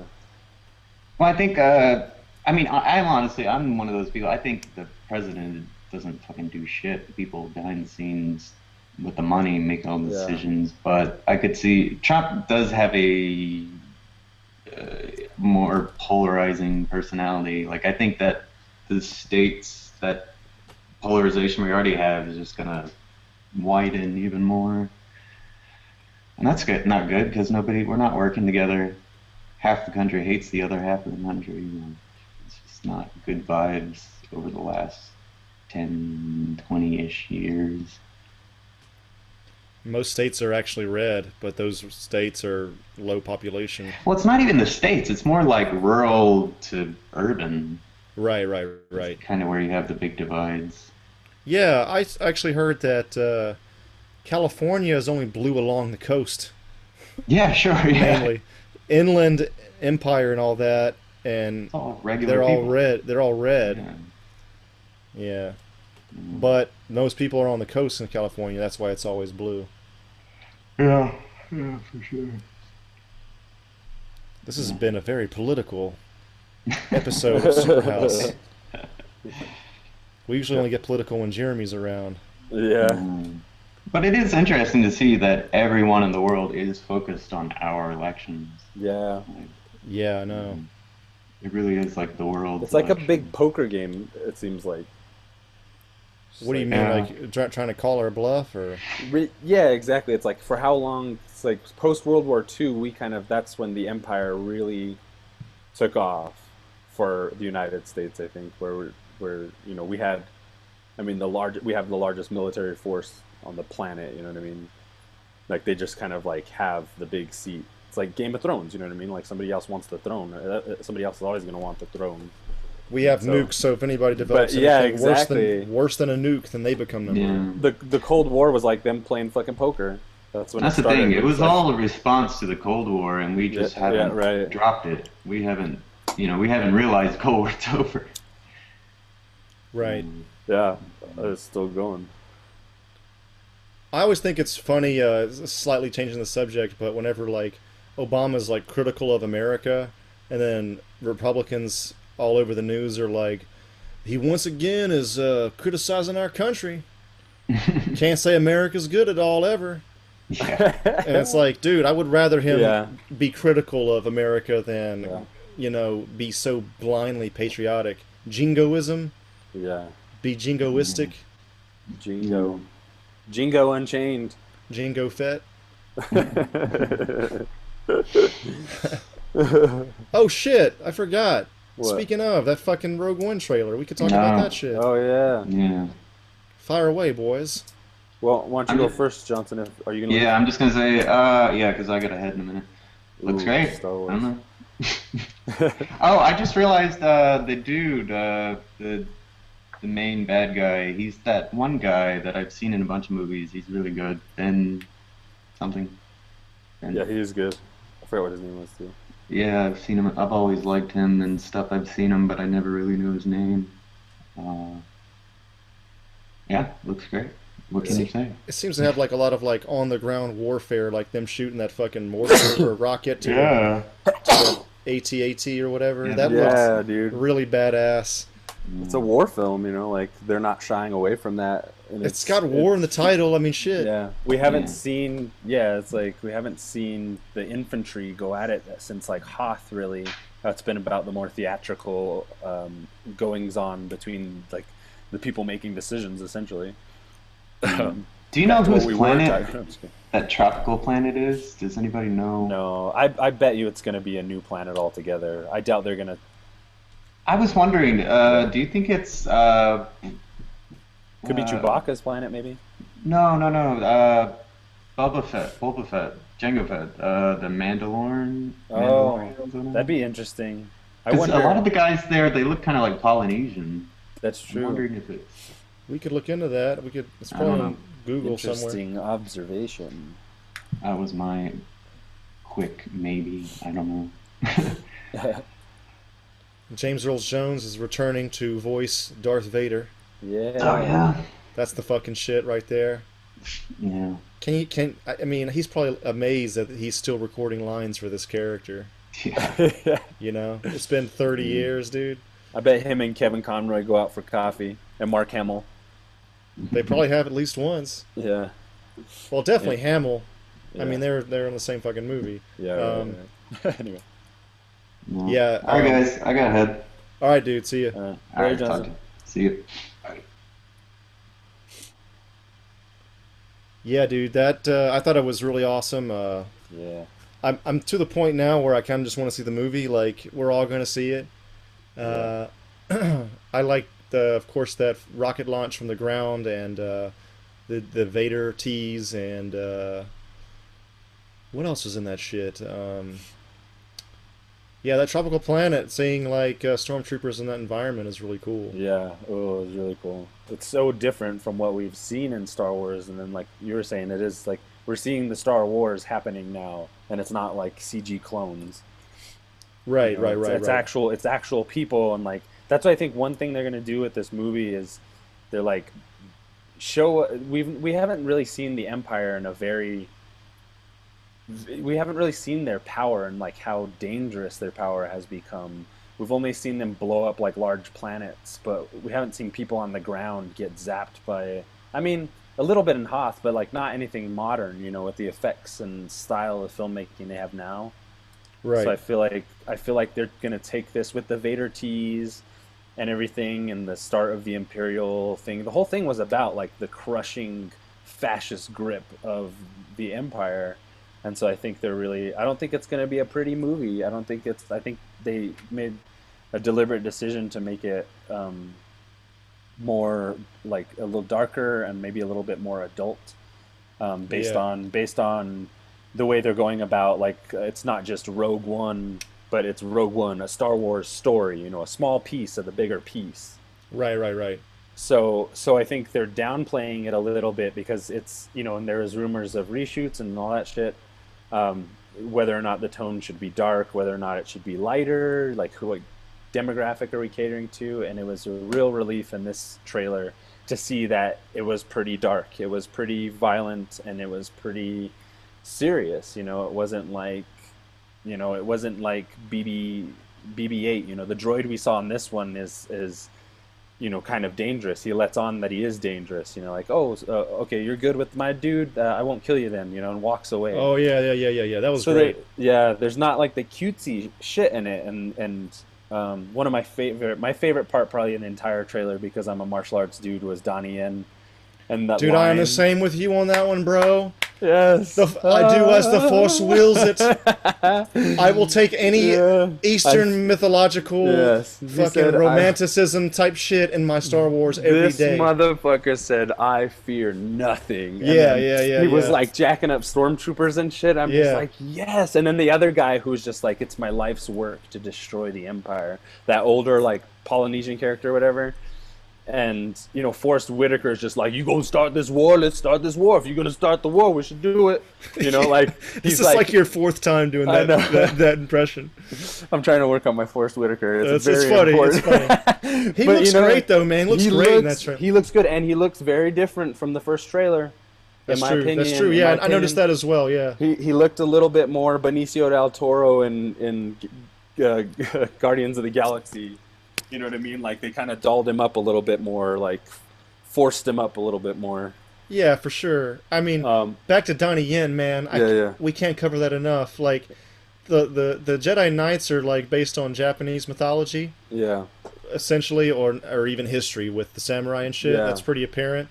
Well, I think. Uh, I mean, I, I'm honestly, I'm one of those people. I think the president doesn't fucking do shit. The people behind the scenes with the money make all the Yeah. decisions. But I could see Trump does have a uh, more polarizing personality. Like I think that the states that polarization we already have is just gonna widen even more. And that's good, not good because nobody, we're not working together half the country hates the other half of the country. You know, it's not good vibes over the last 10, 20 ish years. Most states are actually red, but those states are low population. Well, it's not even the states, it's more like rural to urban, Right, right, right. kind of where you have the big divides. Yeah, I actually heard that uh, California is only blue along the coast, Yeah, sure, yeah. mainly inland empire and all that, and It's all regular they're all red. They're all red. Yeah. Yeah, but those people are on the coast in California. That's why it's always blue. yeah, yeah, for sure. This has been a very political episode of Superhouse. We usually only get political when Jeremy's around. Yeah. Mm. But it is interesting to see that everyone in the world is focused on our elections. Yeah. Yeah, I know. It really is like the world. It's like a big poker game, it seems like. What do you like- mean, Yeah. like try, trying to call our bluff, or Re- yeah, exactly. It's like for how long? It's like post World War II. We kind of that's when the empire really took off for the United States. I think where we're, where you know we had, I mean the large we have the largest military force on the planet. You know what I mean? Like they just kind of like have the big seat. It's like Game of Thrones. You know what I mean? Like somebody else wants the throne. Uh, uh, Somebody else is always going to want the throne. we have So- nukes? So if anybody develops yeah, anything worse exactly. than worse than a nuke, then they become number one. Yeah. The the Cold War was like them playing fucking poker. That's when That's it the thing. It was like- all a response to the Cold War, and we just Yeah, yeah, haven't right. dropped it. We haven't, you know, we haven't realized Cold War's over. Right. Yeah, it's still going. I always think it's funny, uh, slightly changing the subject, but whenever like Obama's like critical of America, and then Republicans all over the news are like, he once again is uh, criticizing our country. Can't say America's good at all ever. Yeah. And it's like, dude, I would rather him Yeah. be critical of America than, Yeah. you know, be so blindly patriotic. Jingoism, Yeah, be jingoistic, Jingo, Jingo Unchained. jingo fet. Oh shit, I forgot. What? Speaking of that fucking Rogue One trailer, we could talk No. about that shit. oh yeah. yeah. Fire away, boys. Well, why don't you I'm go just- first, Johnson? If, are you gonna? Yeah, I'm just gonna say, uh, yeah, because I got ahead in a minute. Looks Ooh, great. Star I don't know. oh, I just realized uh, the dude, uh, the the main bad guy. He's that one guy that I've seen in a bunch of movies. He's really good. Ben something. Ben. Yeah, he is good. I forgot what his name was too. Yeah, I've seen him. I've always liked him and stuff. I've seen him, but I never really knew his name. Uh, yeah, looks great. What can you say? It seems to have like a lot of like on the ground warfare, like them shooting that fucking mortar or rocket to Yeah. AT-AT or whatever. Yeah. that Yeah, looks dude. really badass. It's a war film, you know. Like they're not shying away from that. And it's got war in the title. I mean, shit. Yeah, we haven't Yeah. seen. Yeah, it's like we haven't seen the infantry go at it since like Hoth. Really, that's been about the more theatrical um, goings on between like the people making decisions, essentially. Um, Do you know back to what whose we planet talking- I'm just kidding. that tropical planet is? Does anybody know? No, I, I bet you it's going to be a new planet altogether. I doubt they're going to. I was wondering. Uh, do you think it's? Uh, Could be uh, Chewbacca's planet, maybe. No, no, no. Uh, Boba Fett, Boba Fett, Jango Fett, uh, the Mandalorian. Oh, That'd be interesting. I 'Cause wonder. a lot of the guys there, they look kind of like Polynesian. that's true. I'm true. wondering if it's. We could look into that. We could. It's I don't probably on Google somewhere. Interesting observation. That was my quick maybe. I don't know. James Earl Jones is returning to voice Darth Vader. Yeah. Oh yeah. That's the fucking shit right there. Yeah. Can you can I I mean he's probably amazed that he's still recording lines for this character. yeah. You know, it's been 30 years, dude. I bet him and Kevin Conroy go out for coffee, and Mark Hamill. They probably have at least once. Yeah. Well, definitely Hamill. yeah. I mean, they're they're in the same fucking movie. Yeah. Right, um, right. anyway. No. Yeah, All right, um, guys. I got to head. All right, dude. See you. Uh, All Larry right. Talk to Johnson. you. See you. Yeah, dude. That uh, I thought it was really awesome. Uh, Yeah. I'm I'm to the point now where I kind of just want to see the movie. Like we're all going to see it. Uh, I like the, of course, that rocket launch from the ground and uh, the the Vader tease and uh, what else was in that shit? Um, yeah, that tropical planet, seeing like uh, stormtroopers in that environment is really cool. Yeah. Oh, it was really cool. It's so different from what we've seen in Star Wars, and then like you were saying, it is like we're seeing the Star Wars happening now, and it's not like CG clones. Right, You know, right, it's, right, It's right. actual. It's actual people, and like that's why I think one thing they're gonna do with this movie is they're like show. We've we haven't really seen the Empire in a very. We haven't really seen their power and like how dangerous their power has become. We've only seen them blow up like large planets, but we haven't seen people on the ground get zapped by. I mean, a little bit in Hoth, but like not anything modern. You know, with the effects and style of filmmaking they have now. right. So I feel like I feel like they're gonna take this with the Vader tease, and everything, and the start of the imperial thing. The whole thing was about like the crushing fascist grip of the empire. And so I think they're really. I don't think it's going to be a pretty movie. I don't think it's. I think they made a deliberate decision to make it um, more like a little darker and maybe a little bit more adult, um, based Yeah. on based on the way they're going about. Like it's not just Rogue One, but it's Rogue One, a Star Wars story. You know, a small piece of the bigger piece. Right, right, right. So so I think they're downplaying it a little bit because it's you know and there is rumors of reshoots and all that shit. Um, whether or not the tone should be dark, whether or not it should be lighter, like who what demographic are we catering to? And it was a real relief in this trailer to see that it was pretty dark. It was pretty violent and it was pretty serious. You know, it wasn't like you know it wasn't like BB BB-8. You know, the droid we saw in this one is is you know, kind of dangerous. He lets on that he is dangerous. You know, like, oh, uh, okay, you're good with my dude. Uh, I won't kill you then. You know, and walks away. Oh yeah, yeah, yeah, yeah, yeah. That was so great. they- yeah, there's not like the cutesy shit in it, and and um, one of my favorite, my favorite part probably in the entire trailer because I'm a martial arts dude was Donnie Yen, and that Dude, I am the same with you on that one, bro. Yes, The, I do as the Force wills it. I will take any Yeah. Eastern mythological Yes. Fucking said, I- romanticism type shit in my Star Wars every this day. motherfucker said, "I fear nothing." And Yeah, yeah, yeah, He was like jacking up stormtroopers and shit. I'm Yeah. just like, yes. And then the other guy who's just like, "It's my life's work to destroy the empire." That older like Polynesian character, or whatever. And you know, Forest Whitaker is just like, "You gonna start this war? Let's start this war. If you're gonna start the war, we should do it." You know, like this is like, your fourth time doing that, that, that impression. I'm trying to work on my Forest Whitaker. It's, It's, funny. important. It's funny. He But, looks you know, great though, man. He looks he great in that trailer. He looks good, and he looks very different from the first trailer. That's in my true. opinion, That's true. Yeah, I noticed that as well. Yeah. He he looked a little bit more Benicio del Toro in in uh, Guardians of the Galaxy. You know what I mean? Like they kind of dolled him up a little bit more, like forced him up a little bit more. Yeah, for sure. I mean, Um, back to Donnie Yen, man. I, Yeah, yeah. We can't cover that enough. Like, the, the the Jedi Knights are like based on Japanese mythology, yeah, essentially, or or even history with the samurai and shit. Yeah. That's pretty apparent.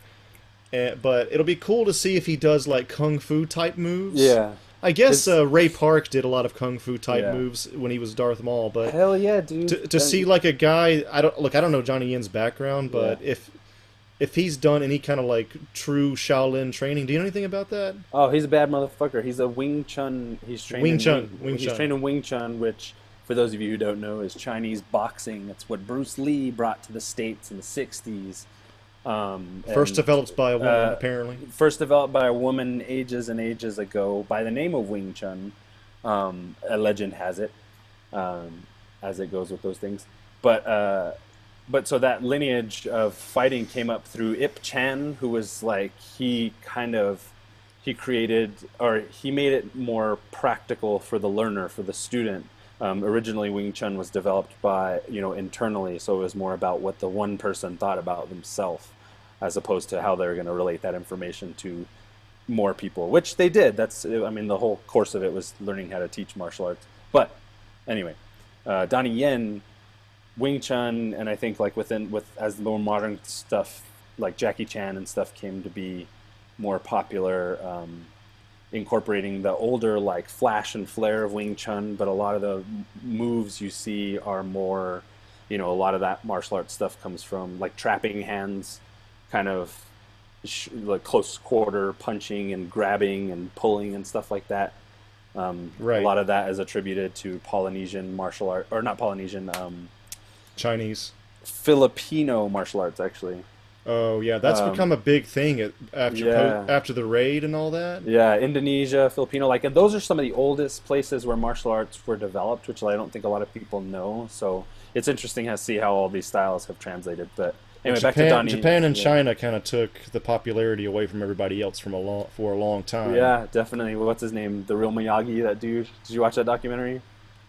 Eh, but it'll be cool to see if he does like kung fu type moves. yeah. I guess uh, Ray Park did a lot of kung fu type Yeah. moves when he was Darth Maul, but Hell yeah, dude. to, to see like a guy I don't look I don't know Johnny Yen's background, but if if he's done any kind of like true Shaolin training, do you know anything about that? Oh, he's a bad motherfucker. He's a Wing Chun. He's training Wing Chun, Wing he's Chun. trained in Wing Chun, which, for those of you who don't know, is Chinese boxing. It's what Bruce Lee brought to the states in the '60s. Um, First and, developed by a woman, uh, apparently. First developed by a woman ages and ages ago by the name of Wing Chun. Um, a legend has it, um, as it goes with those things. But uh, but so that lineage of fighting came up through Ip Chan, who was like he kind of he created or he made it more practical for the learner, for the student. Um, originally, Wing Chun was developed by you know internally, so it was more about what the one person thought about themselves, as opposed to how they're going to relate that information to more people, which they did. That's I mean the whole course of it was learning how to teach martial arts. But anyway, uh, Donnie Yen, Wing Chun, and I think like within with as the more modern stuff like Jackie Chan and stuff came to be more popular, um, incorporating the older like flash and flare of Wing Chun, but a lot of the moves you see are more, you know, a lot of that martial arts stuff comes from like trapping hands, kind of sh- like close quarter punching and grabbing and pulling and stuff like that. Um, Right. A lot of that is attributed to Polynesian martial art, or not Polynesian, um, Chinese. Filipino martial arts actually. Oh yeah, that's Um, become a big thing at- after yeah. after the raid and all that. Yeah, Indonesia, Filipino, like, and those are some of the oldest places where martial arts were developed, which I don't think a lot of people know. So it's interesting to see how all these styles have translated. But anyway, back to Japan, Donnie. Japan and yeah. China kind of took the popularity away from everybody else from a long for a long time. Yeah, definitely. What's his name? The real Miyagi, that dude. Did you watch that documentary?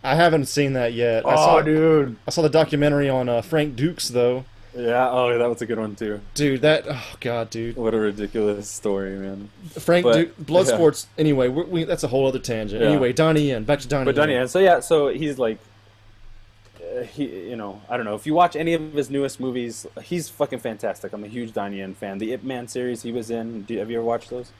I haven't seen that yet. I Oh, saw, dude. I saw the documentary on uh, Frank Dux though. Yeah. Oh, that was a good one too. Dude, that oh god, dude. What a ridiculous story, man. Frank But- Duke, blood yeah. sports. Anyway, we we, that's a whole other tangent. Yeah. Anyway, Donnie Yen, back to Donnie. But Donnie, Yen. So yeah, so he's like, uh, he, you know, I don't know. If you watch any of his newest movies, he's fucking fantastic. I'm a huge Donnie Yen fan. The Ip Man series he was in. Do, have you ever watched those?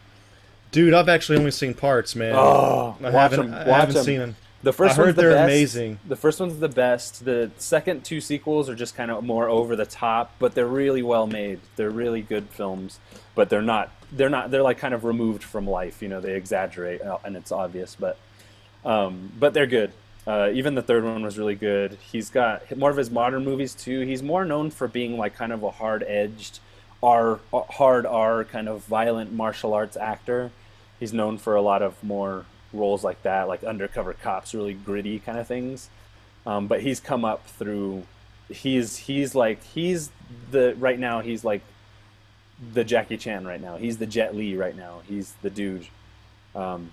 Dude, I've actually only seen parts, man. Oh, I haven't, them. I haven't them. seen them. The first I heard one's they're best. amazing. The first one's the best. The second two sequels are just kind of more over the top, but they're really well made. They're really good films, but they're not. They're not. They're like kind of removed from life. You know, they exaggerate, uh, and it's obvious, but um, but they're good. Uh, even the third one was really good. He's got more of his modern movies too. He's more known for being like kind of a hard-edged, R, hard R kind of violent martial arts actor. He's known for a lot of more roles like that, like undercover cops, really gritty kind of things. Um, but he's come up through. He's he's like he's the right now. He's like the Jackie Chan right now. He's the Jet Li right now. He's the dude. Um,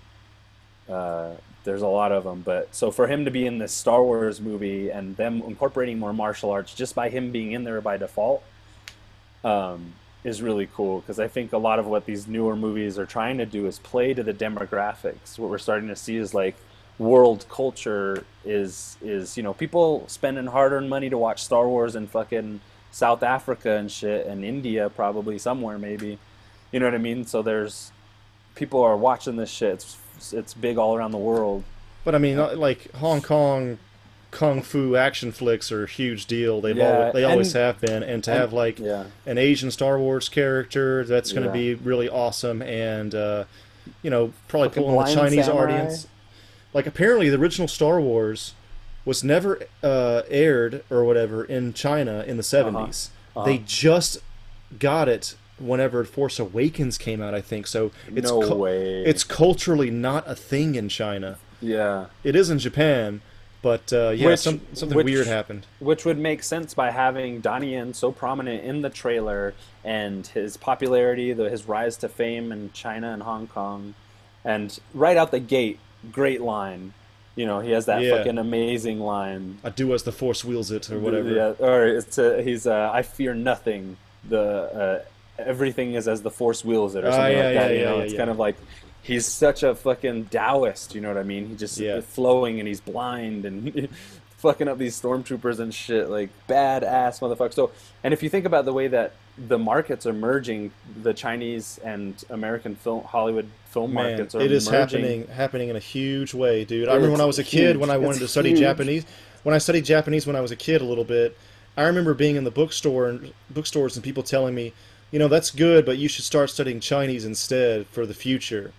uh, there's a lot of them, but so for him to be in this Star Wars movie and them incorporating more martial arts just by him being in there by default, um, is really cool because I think a lot of what these newer movies are trying to do is play to the demographics. What we're starting to see is like world culture is is you know people spending hard-earned money to watch Star Wars in fucking South Africa and shit and India probably somewhere maybe, you know what I mean? So there's people are watching this shit. It's it's big all around the world. But I mean, like Hong Kong kung fu action flicks are a huge deal. They've Yeah, always, they always and- have been, and to and- have like yeah. an Asian Star Wars character that's going to Yeah. be really awesome, and uh, you know probably Fucking pulling the Blind Chinese Samurai. audience. Like apparently, the original Star Wars was never uh, aired or whatever in China in the 70s Uh-huh. They just got it whenever Force Awakens came out, I think. So it's No cu- way. it's culturally not a thing in China. Yeah. It is in Japan, but uh, yeah, Which- some, something which- weird happened. Which would make sense by having Donnie Yen so prominent in the trailer and his popularity, the, his rise to fame in China and Hong Kong. And right out the gate, great line. You know, he has that Yeah. fucking amazing line. I do as the Force wheels it, or whatever. Yeah, or it's uh he's uh, I fear nothing. The uh, everything is as the force wills it, or Ah, something yeah, like yeah, that. you yeah, know, yeah, it's kind of like he's such a fucking Taoist. You know what I mean? He just Yeah. flowing and he's blind and fucking up these stormtroopers and shit. Like badass motherfucker. So, and if you think about the way that the markets are merging, the Chinese and American film Hollywood film Man, markets are it is merging. happening happening in a huge way, dude. I remember when I was a It's kid huge. when I wanted It's to study huge. Japanese. When I studied Japanese when I was a kid a little bit, I remember being in the bookstore and bookstores and people telling me, you know, that's good, but you should start studying Chinese instead for the future.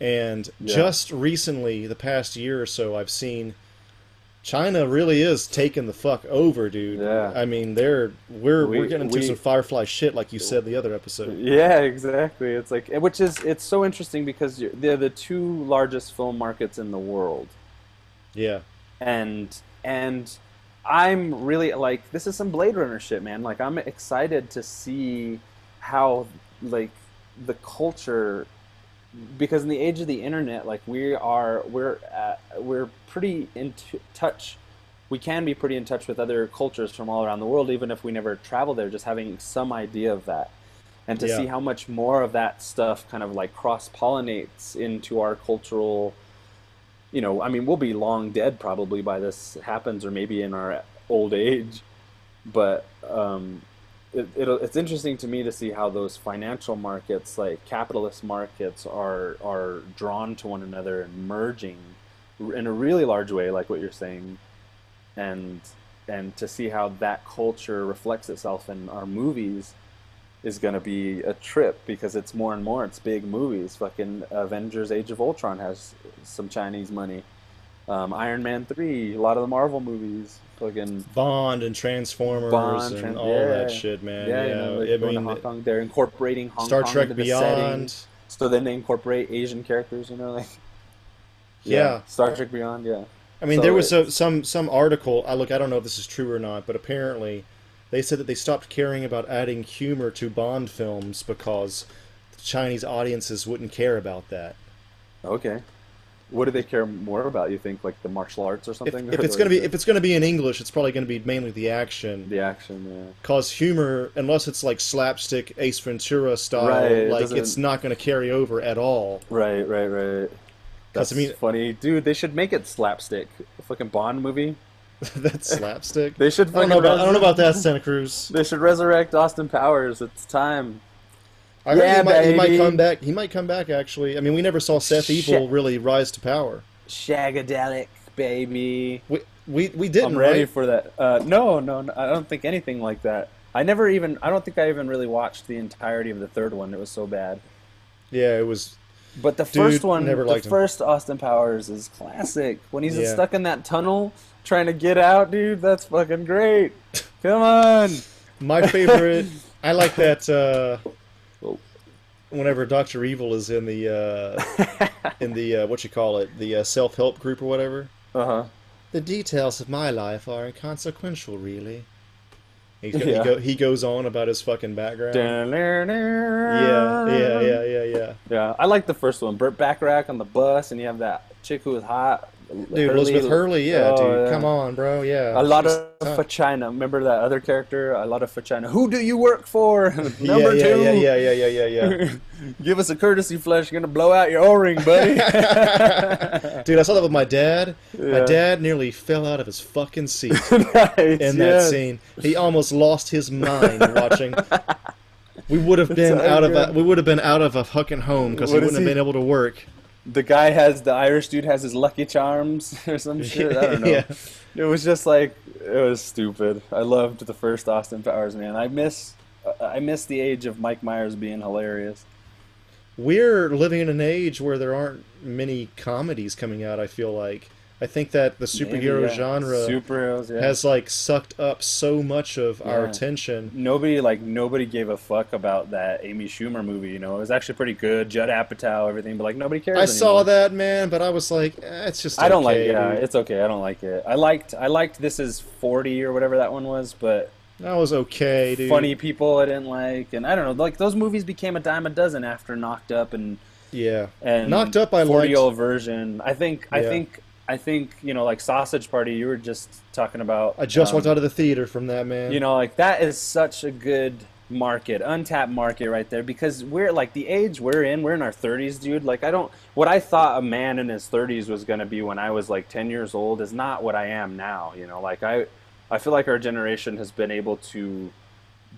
And Yeah. just recently, the past year or so, I've seen China really is taking the fuck over, dude. Yeah. I mean, they're we're We- we're getting into we- some Firefly shit, like you said the other episode. Yeah, exactly. It's like, which is, it's so interesting because you're, they're the two largest film markets in the world, Yeah. and and I'm really like, this is some Blade Runner shit, man. Like, I'm excited to see how like the culture, because in the age of the internet, like we are, we're uh, we're pretty in t- touch. We can be pretty in touch with other cultures from all around the world, even if we never travel there. Just having some idea of that and to Yeah. see how much more of that stuff kind of like cross pollinates into our cultural you know i mean we'll be long dead probably by this happens or maybe in our old age but um it, it's interesting to me to see how those financial markets like capitalist markets are are drawn to one another and merging in a really large way like what you're saying. And and to see how that culture reflects itself in our movies is going to be a trip because it's more and more it's big movies. Fucking avengers age of ultron has some chinese money um, iron man 3 a lot of the marvel movies fucking Bond and Transformers Bond, and Tran- all that shit, man. yeah, Yeah, you know, like I going to mean, Hong Kong. They're incorporating Hong Star Kong Trek into the. Beyond. So then they incorporate Asian characters, you know, like Yeah. Star Trek Beyond, yeah. I mean, So there was a, some some article. I look, I don't know if this is true or not, but apparently, they said that they stopped caring about adding humor to Bond films because the Chinese audiences wouldn't care about that. Okay. What do they care more about? You think like the martial arts or something? if it's gonna be if it's gonna be in English, it's probably gonna be mainly the action. the action, yeah. Cause humor, unless it's like slapstick Ace Ventura style, Right, like it's not gonna carry over at all. Right, right, right. That's I mean- funny, dude. They should make it slapstick. A fucking Bond movie. That's slapstick. They should I don't know about, I don't know about that, Santa Cruz. They should resurrect Austin Powers. It's time. I heard Yeah, he, might, he might come back. He might come back. Actually, I mean, we never saw Seth Shit. Evil really rise to power. Shagadelic, baby. We we, we didn't. I'm ready right? for that. Uh, no, no, no, I don't think anything like that. I never even. I don't think I even really watched the entirety of the third one. It was so bad. Yeah, it was. But the Dude, first one, never the liked him. first Austin Powers is classic. When he's Yeah. stuck in that tunnel trying to get out, dude, that's fucking great. Come on. My favorite. I like that. Uh. Whenever Doctor Evil is in the uh, in the uh, what you call it, the uh, self help group or whatever. Uh huh. The details of my life are inconsequential, really. He's go, Yeah. he, go, he goes on about his fucking background. Yeah, Yeah, yeah, yeah, yeah, yeah. Yeah, I like the first one. Burt Bacharach on the bus, and you have that chick who was hot. Dude, Elizabeth Hurley, yeah, Oh, dude, yeah. come on, bro, yeah. A lot of tough. vagina. Remember that other character? A lot of vagina. Who do you work for? Number yeah, yeah, two. yeah, yeah, yeah, yeah, yeah, yeah. Give us a courtesy flush. You're gonna blow out your O-ring, buddy. Dude, I saw that with my dad. My dad nearly fell out of his fucking seat nice, in that yes. scene. He almost lost his mind watching. We would have been out of a we would have been out of a fucking home because he wouldn't have been able to work. The guy has the Irish dude has his Lucky Charms or some shit. I don't know. Yeah. It was just like it was stupid. I loved the first Austin Powers, man. I miss I miss the age of Mike Myers being hilarious. We're living in an age where there aren't many comedies coming out. I feel like I think that the superhero Maybe, yeah. genre superheroes yeah. has like sucked up so much of our attention. nobody like nobody gave a fuck about that Amy Schumer movie. You know, it was actually pretty good. Judd Apatow, everything, but like nobody cares. I saw that man, but I was like, eh, it's just. I don't like. Yeah, dude. it's okay. I don't like it. I liked. I liked. This is forty or whatever that one was, but That was okay, dude. funny people I didn't like, and I don't know. Like those movies became a dime a dozen after Knocked Up and Yeah. and Knocked Up I forty liked. year old version. I think. I think. I think you know, like Sausage Party. You were just talking about. I just um, walked out of the theater from that man. You know, like that is such a good market, untapped market right there because we're like the age we're in, we're in our 30s, dude. Like I don't what I thought a man in his 30s was going to be when I was like 10 years old is not what I am now, you know. Like I I feel like our generation has been able to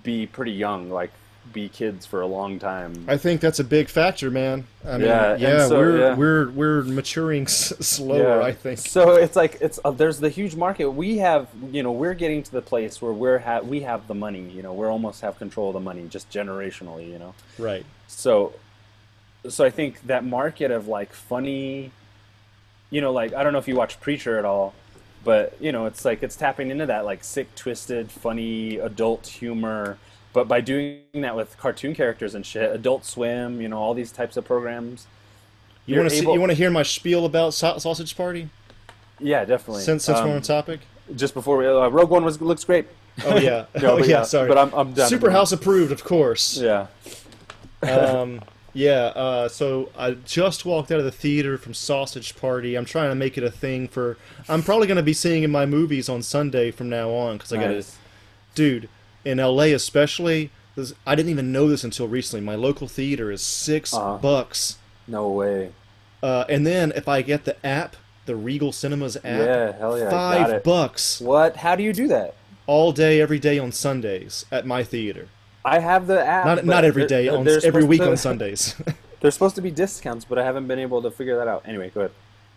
be pretty young, like be kids for a long time. I think that's a big factor, man. I mean, Yeah, yeah, so- we're yeah. we're we're maturing s- slower. Yeah. I think. So it's like it's uh, there's the huge market. We have you know we're getting to the place where we're ha- we have the money. You know we're almost have control of the money just generationally. You know. Right. So, so I think that market of like funny, you know, like I don't know if you watch Preacher at all, but you know, it's like it's tapping into that like sick, twisted, funny adult humor. But by doing that with cartoon characters and shit, Adult Swim, you know, all these types of programs. You want to able- You want to hear my spiel about Sa- Sausage Party? Yeah, definitely. Since since we're Um, on topic. just before we, uh, Rogue One was looks great. Oh yeah. No, oh but yeah. Sorry. But I'm I'm done. Super House approved, of course. Yeah. um, yeah. Uh, so I just walked out of the theater from Sausage Party. I'm trying to make it a thing for. I'm probably going to be seeing in my movies on Sunday from now on because I got to dude in LA especially. This, I didn't even know this until recently. My local theater is 6 Uh-huh. bucks, No way. uh, and then if I get the app, the Regal Cinemas app, Yeah, hell yeah, five bucks What? How do you do that? all day, every day on Sundays at my theater. I have the app. Not not every day, on every week to- on Sundays. There's supposed to be discounts, but I haven't been able to figure that out. Anyway, go ahead.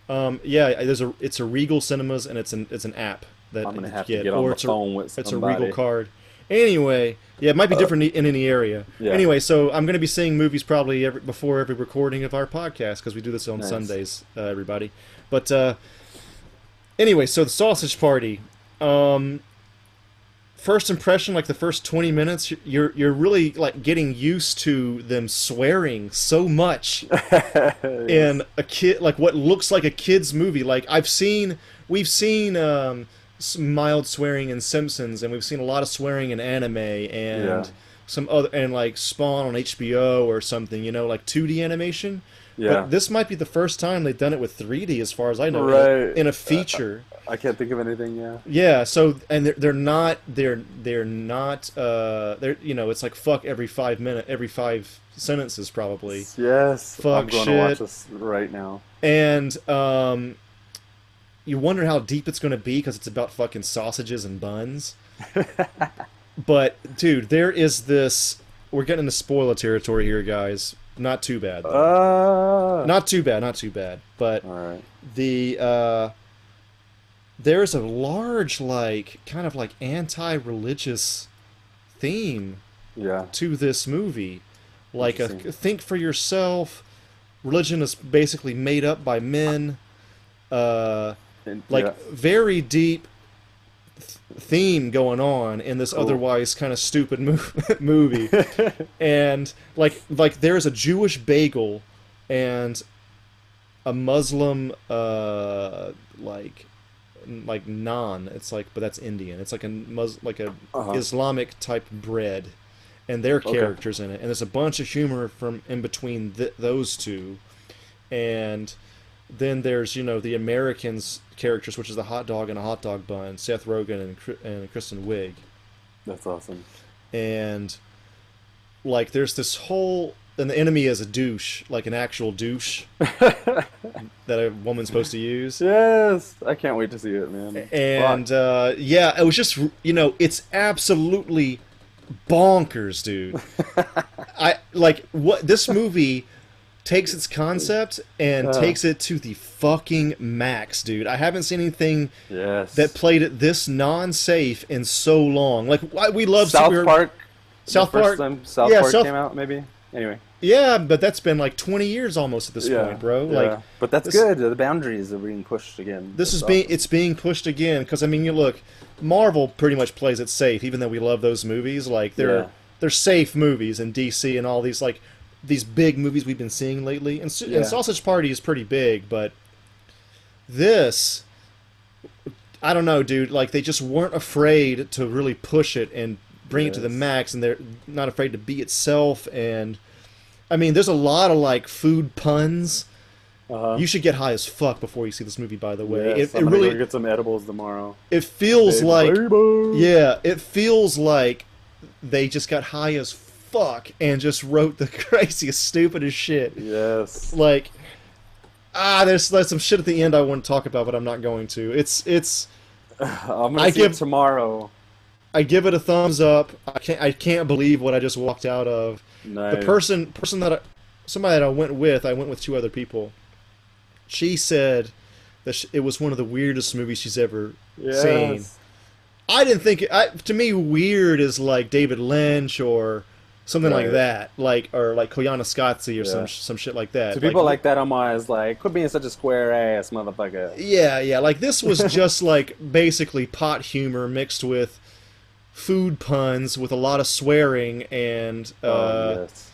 um, yeah, there's a it's a Regal Cinemas and it's an it's an app that I'm gonna you have get, to get on or it's a, phone with it's a. Uh, Regal card. Anyway, yeah, it might be different in any area. yeah. Anyway, so I'm going to be seeing movies probably every, before every recording of our podcast because we do this on Nice. Sundays, uh, everybody. But uh, anyway, so the Sausage Party. Um, first impression, like the first 20 minutes, you're you're really like getting used to them swearing so much in a kid like what looks like a kids movie like i've seen we've seen um mild swearing in simpsons and we've seen a lot of swearing in anime and Yeah. some other and like spawn on hbo or something you know like 2d animation Yeah. but this might be the first time they've done it with 3d as far as i know Right. in a feature I can't think of anything. Yeah. yeah so and they're, they're not they're they're not uh they're you know it's like fuck every five minute every five sentences probably Yes. Fuck I'm going shit. to watch this right now. and um you wonder how deep it's going to be because it's about fucking sausages and buns. but dude, there is this. We're getting into spoiler territory here, guys. Not too bad. Uh, Not too bad. Not too bad. But all right. the uh, there's a large like kind of like anti-religious theme Yeah. to this movie like a think for yourself religion is basically made up by men uh And- like yeah. very deep th- theme going on in this otherwise kind of stupid mo- movie. And like like there's a jewish bagel and a muslim uh like like naan. It's like but that's indian. It's like a mus like a Uh-huh. islamic type bread. And their Okay. characters in it. And there's a bunch of humor from in between th- those two. And then there's you know the Americans characters, which is the hot dog and a hot dog bun, Seth Rogen and and Kristen Wiig, That's awesome. and like there's this whole and the enemy is a douche, like an actual douche that a woman's supposed to use. Yes, I can't wait to see it, man. And uh, yeah, it was just you know it's absolutely bonkers, dude. I like what this movie takes its concept and Uh. takes it to the fucking max, dude. I haven't seen anything yes. that played it this non-safe in so long. Like why- we love South superhero- Park. South Park. first time South yeah, Park South- came out, maybe. Anyway. Yeah, but that's been like 20 years almost at this yeah, point, bro. yeah. Like but that's this- good. The boundaries are being pushed again. this That's is being it's being pushed again because I mean, you look, Marvel pretty much plays it safe, even though we love those movies. Like they're Yeah. they're safe movies in DC and all these like these big movies we've been seeing lately. And, Yeah. and Sausage Party is pretty big, but this, I don't know, dude. Like they just weren't afraid to really push it and bring it to the max, and they're not afraid to be itself. And I mean, there's a lot of like food puns. Uh-huh. You should get high as fuck before you see this movie. By the way, Yes, it, I'm it really get some edibles tomorrow. it feels Baby, like baby. yeah, it feels like they just got high as fuck and just wrote the craziest, stupidest shit. Yes. Like ah, there's there's some shit at the end I want to talk about, but I'm not going to. It's it's I'm gonna I see give- it tomorrow. I give it a thumbs up. I can't I can't believe what I just walked out of. Nice. The person person that I, somebody that I went with, I went with two other people. She said that sh it was one of the weirdest movies she's ever seen. Yes. I didn't think I, to me weird is like David Lynch or something like that, like or like Koyana Koyaanisqatsi or some Yeah. some shit like that. To people like that, I'm always like, quit being such a square ass motherfucker. yeah, yeah, like this was just like basically pot humor mixed with food puns with a lot of swearing and uh, oh, yes.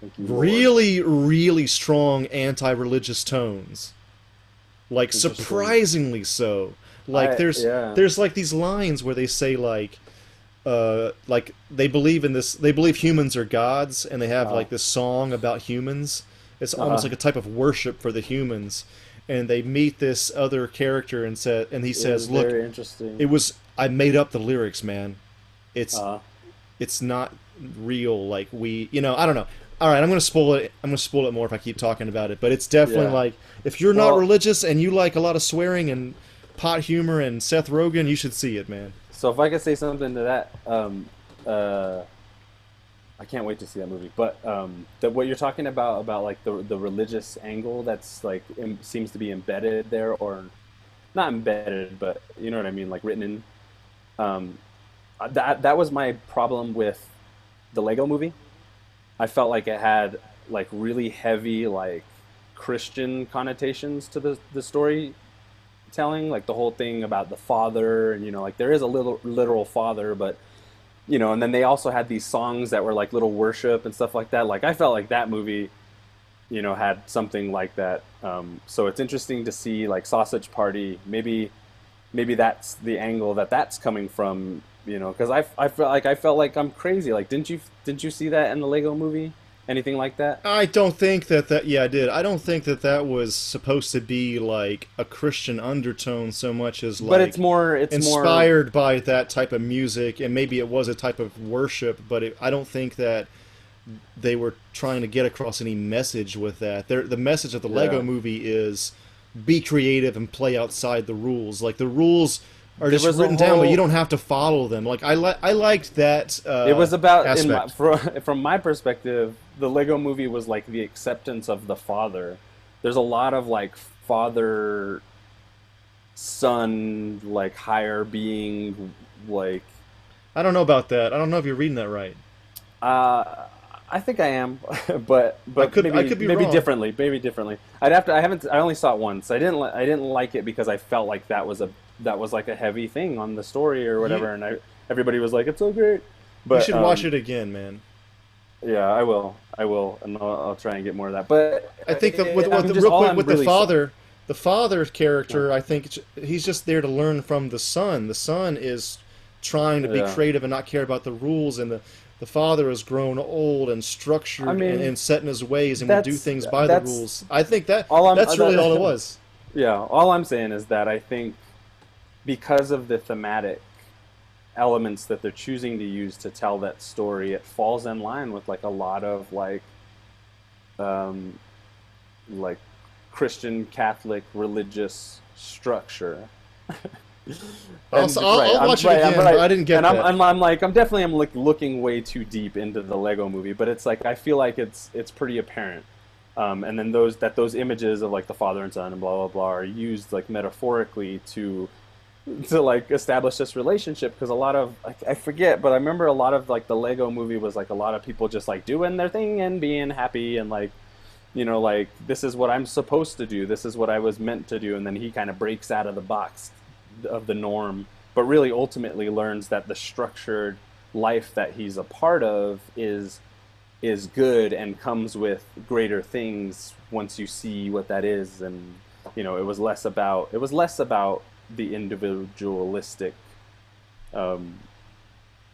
Thank you, Lord. really really strong anti-religious tones. Like surprisingly so. Like I- there's yeah. there's like these lines where they say like uh like they believe in this they believe humans are gods and they have Uh-huh. like this song about humans. It's almost Uh-huh. like a type of worship for the humans. And they meet this other character and said and he It says, "Look, interesting. it was I made up the lyrics, man. It's uh, it's not real like we you know i don't know all right i'm gonna spoil it i'm gonna spoil it more if i keep talking about it but it's definitely Yeah. like if you're not religious and you like a lot of swearing and pot humor and seth rogen you should see it man so if I could say something to that, um, uh, I can't wait to see that movie. But um, the, what you're talking about about like the the religious angle that's like em, seems to be embedded there, or not embedded, but you know what I mean, like written in. Um, that that was my problem with the Lego Movie. I felt like it had like really heavy like Christian connotations to the the story telling like the whole thing about the father and you know like there is a little literal father but you know and then they also had these songs that were like little worship and stuff like that. Like i felt like that movie you know had something like that. Um, so it's interesting to see like sausage party. Maybe maybe that's the angle that that's coming from you know because I, I felt like i felt like i'm crazy. Like didn't you didn't you see that in the lego movie anything like that i don't think that that yeah i did i don't think that that was supposed to be like a christian undertone so much as like but it's more it's more inspired by that type of music and maybe it was a type of worship but it, i don't think that they were trying to get across any message with that They're, the message of the lego Yeah. movie is be creative and play outside the rules. Like the rules are There just written down, but you don't have to follow them. Like I li- I liked that. Uh, it was about in my, from my perspective the lego movie was like the acceptance of the father there's a lot of like father son like higher being like I don't know about that. I don't know if you're reading that right. uh I think I am, but but I could- maybe, I could be maybe wrong. differently, maybe differently. I'd have to. I haven't. I only saw it once. I didn't. li- I didn't like it because I felt like that was a that was like a heavy thing on the story or whatever, and I everybody was like, "It's so great." But you should watch um, it again, man. Yeah, I will. I will, and I'll, I'll try and get more of that. But I think that uh, with, with the, real quick I'm with really the sa- father, the father character, I think he's just there to learn from the son. The son is trying to be Yeah. creative and not care about the rules, and the the father has grown old and structured I mean, and, and set in his ways and will do things by the rules. I think that All I'm- that's really that- all it was. Yeah, all I'm saying is that I think because of the thematic elements that they're choosing to use to tell that story, it falls in line with like a lot of like, um, like Christian Catholic religious structure. I'll- And- I'll- I'll I'm- watch it I'm again, but I didn't get and I'm, that. I'm, I'm like I'm definitely I'm like looking way too deep into the Lego movie, but it's like I feel like it's it's pretty apparent. Um, and then those that those images of like the father and son and blah blah blah are used like metaphorically to to like establish this relationship because a lot of I, I forget but I remember a lot of like the Lego movie was like a lot of people just like doing their thing and being happy and like you know like this is what I'm supposed to do this is what I was meant to do and then he kind of breaks out of the box of the norm but really ultimately learns that the structured life that he's a part of is is good and comes with greater things once you see what that is and you know it was less about it was less about the individualistic um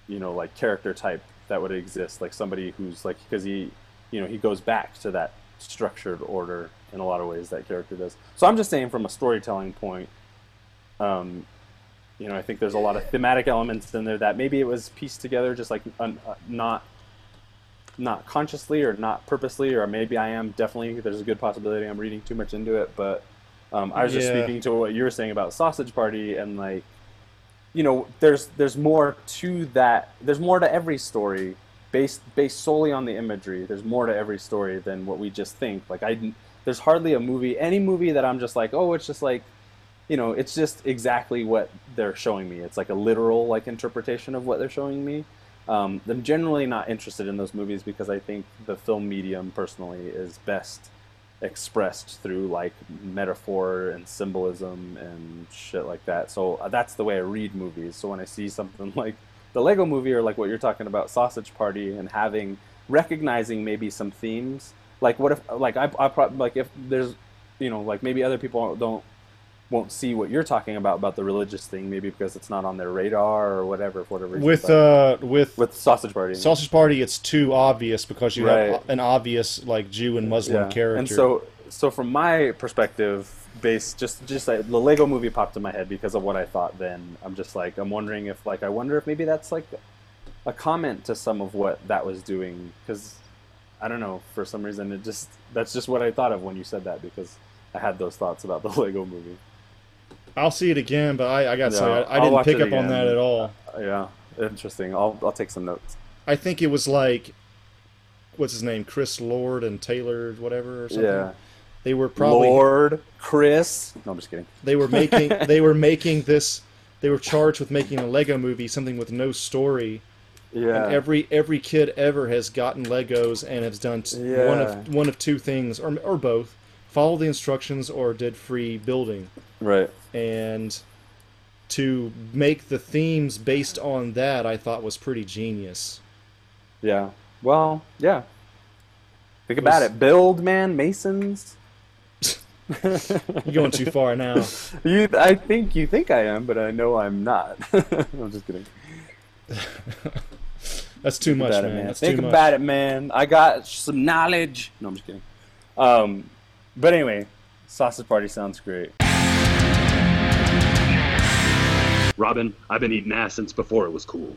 you know like character type that would exist like somebody who's like because he you know he goes back to that structured order in a lot of ways that character does so i'm just saying from a storytelling point um you know i think there's a lot of thematic elements in there that maybe it was pieced together just like un, uh, not not consciously or not purposely, or maybe I am definitely. There's a good possibility I'm reading too much into it, but um, I was just speaking to what you were saying about Sausage Party and like, you know, there's there's more to that. There's more to every story based based solely on the imagery. There's more to every story than what we just think. Like I, there's hardly a movie, any movie that I'm just like, oh, it's just like, you know, it's just exactly what they're showing me. It's like a literal like interpretation of what they're showing me. Um, I'm generally not interested in those movies because I think the film medium personally is best expressed through like metaphor and symbolism and shit like that. So uh, that's the way I read movies. So when I see something like the Lego movie or like what you're talking about, Sausage Party, and having recognizing maybe some themes, like what if like I, I pro- like if there's you know like maybe other people don't won't see what you're talking about about the religious thing maybe because it's not on their radar or whatever for whatever reason. With uh, with with sausage party Sausage Party, it's too obvious because you Right. have an obvious like Jew and Muslim character. And so, so from my perspective, based just just like the Lego Movie popped in my head because of what I thought. Then I'm just like I'm wondering if like I wonder if maybe that's like a comment to some of what that was doing because I don't know for some reason it just that's just what I thought of when you said that because I had those thoughts about the Lego Movie. I'll see it again, but I, I got Yeah, I, I I'll didn't pick up on that at all. Uh, yeah, interesting. I'll I'll take some notes. I think it was like, what's his name, Chris Lord and Taylor, whatever, or something. Yeah, They were probably Lord Chris. No, I'm just kidding. they were making they were making this. They were charged with making a Lego movie, something with no story. Yeah, And every every kid ever has gotten Legos and has done t- one of one of two things, or or both: follow the instructions or did free building. right. And to make the themes based on that, I thought was pretty genius. Yeah. Well, yeah. Think about it. Build, man, masons. You're going too far now. You, I think you think I am, but I know I'm not. I'm just kidding. That's too Think much, about man. it, man. That's Think too much. about it, man. I got some knowledge. No, I'm just kidding. Um, but anyway, sausage party sounds great. Robin, I've been eating ass since before it was cool.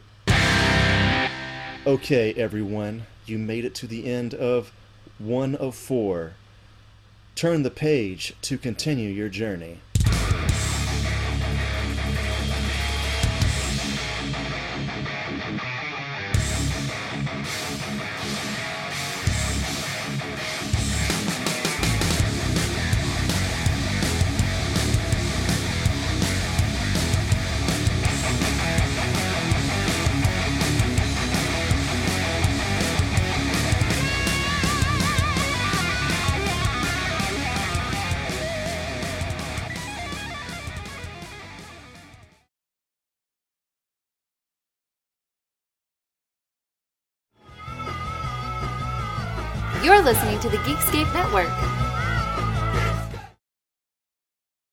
Okay, everyone, you made it to the end of one of four. turn the page to continue your journey.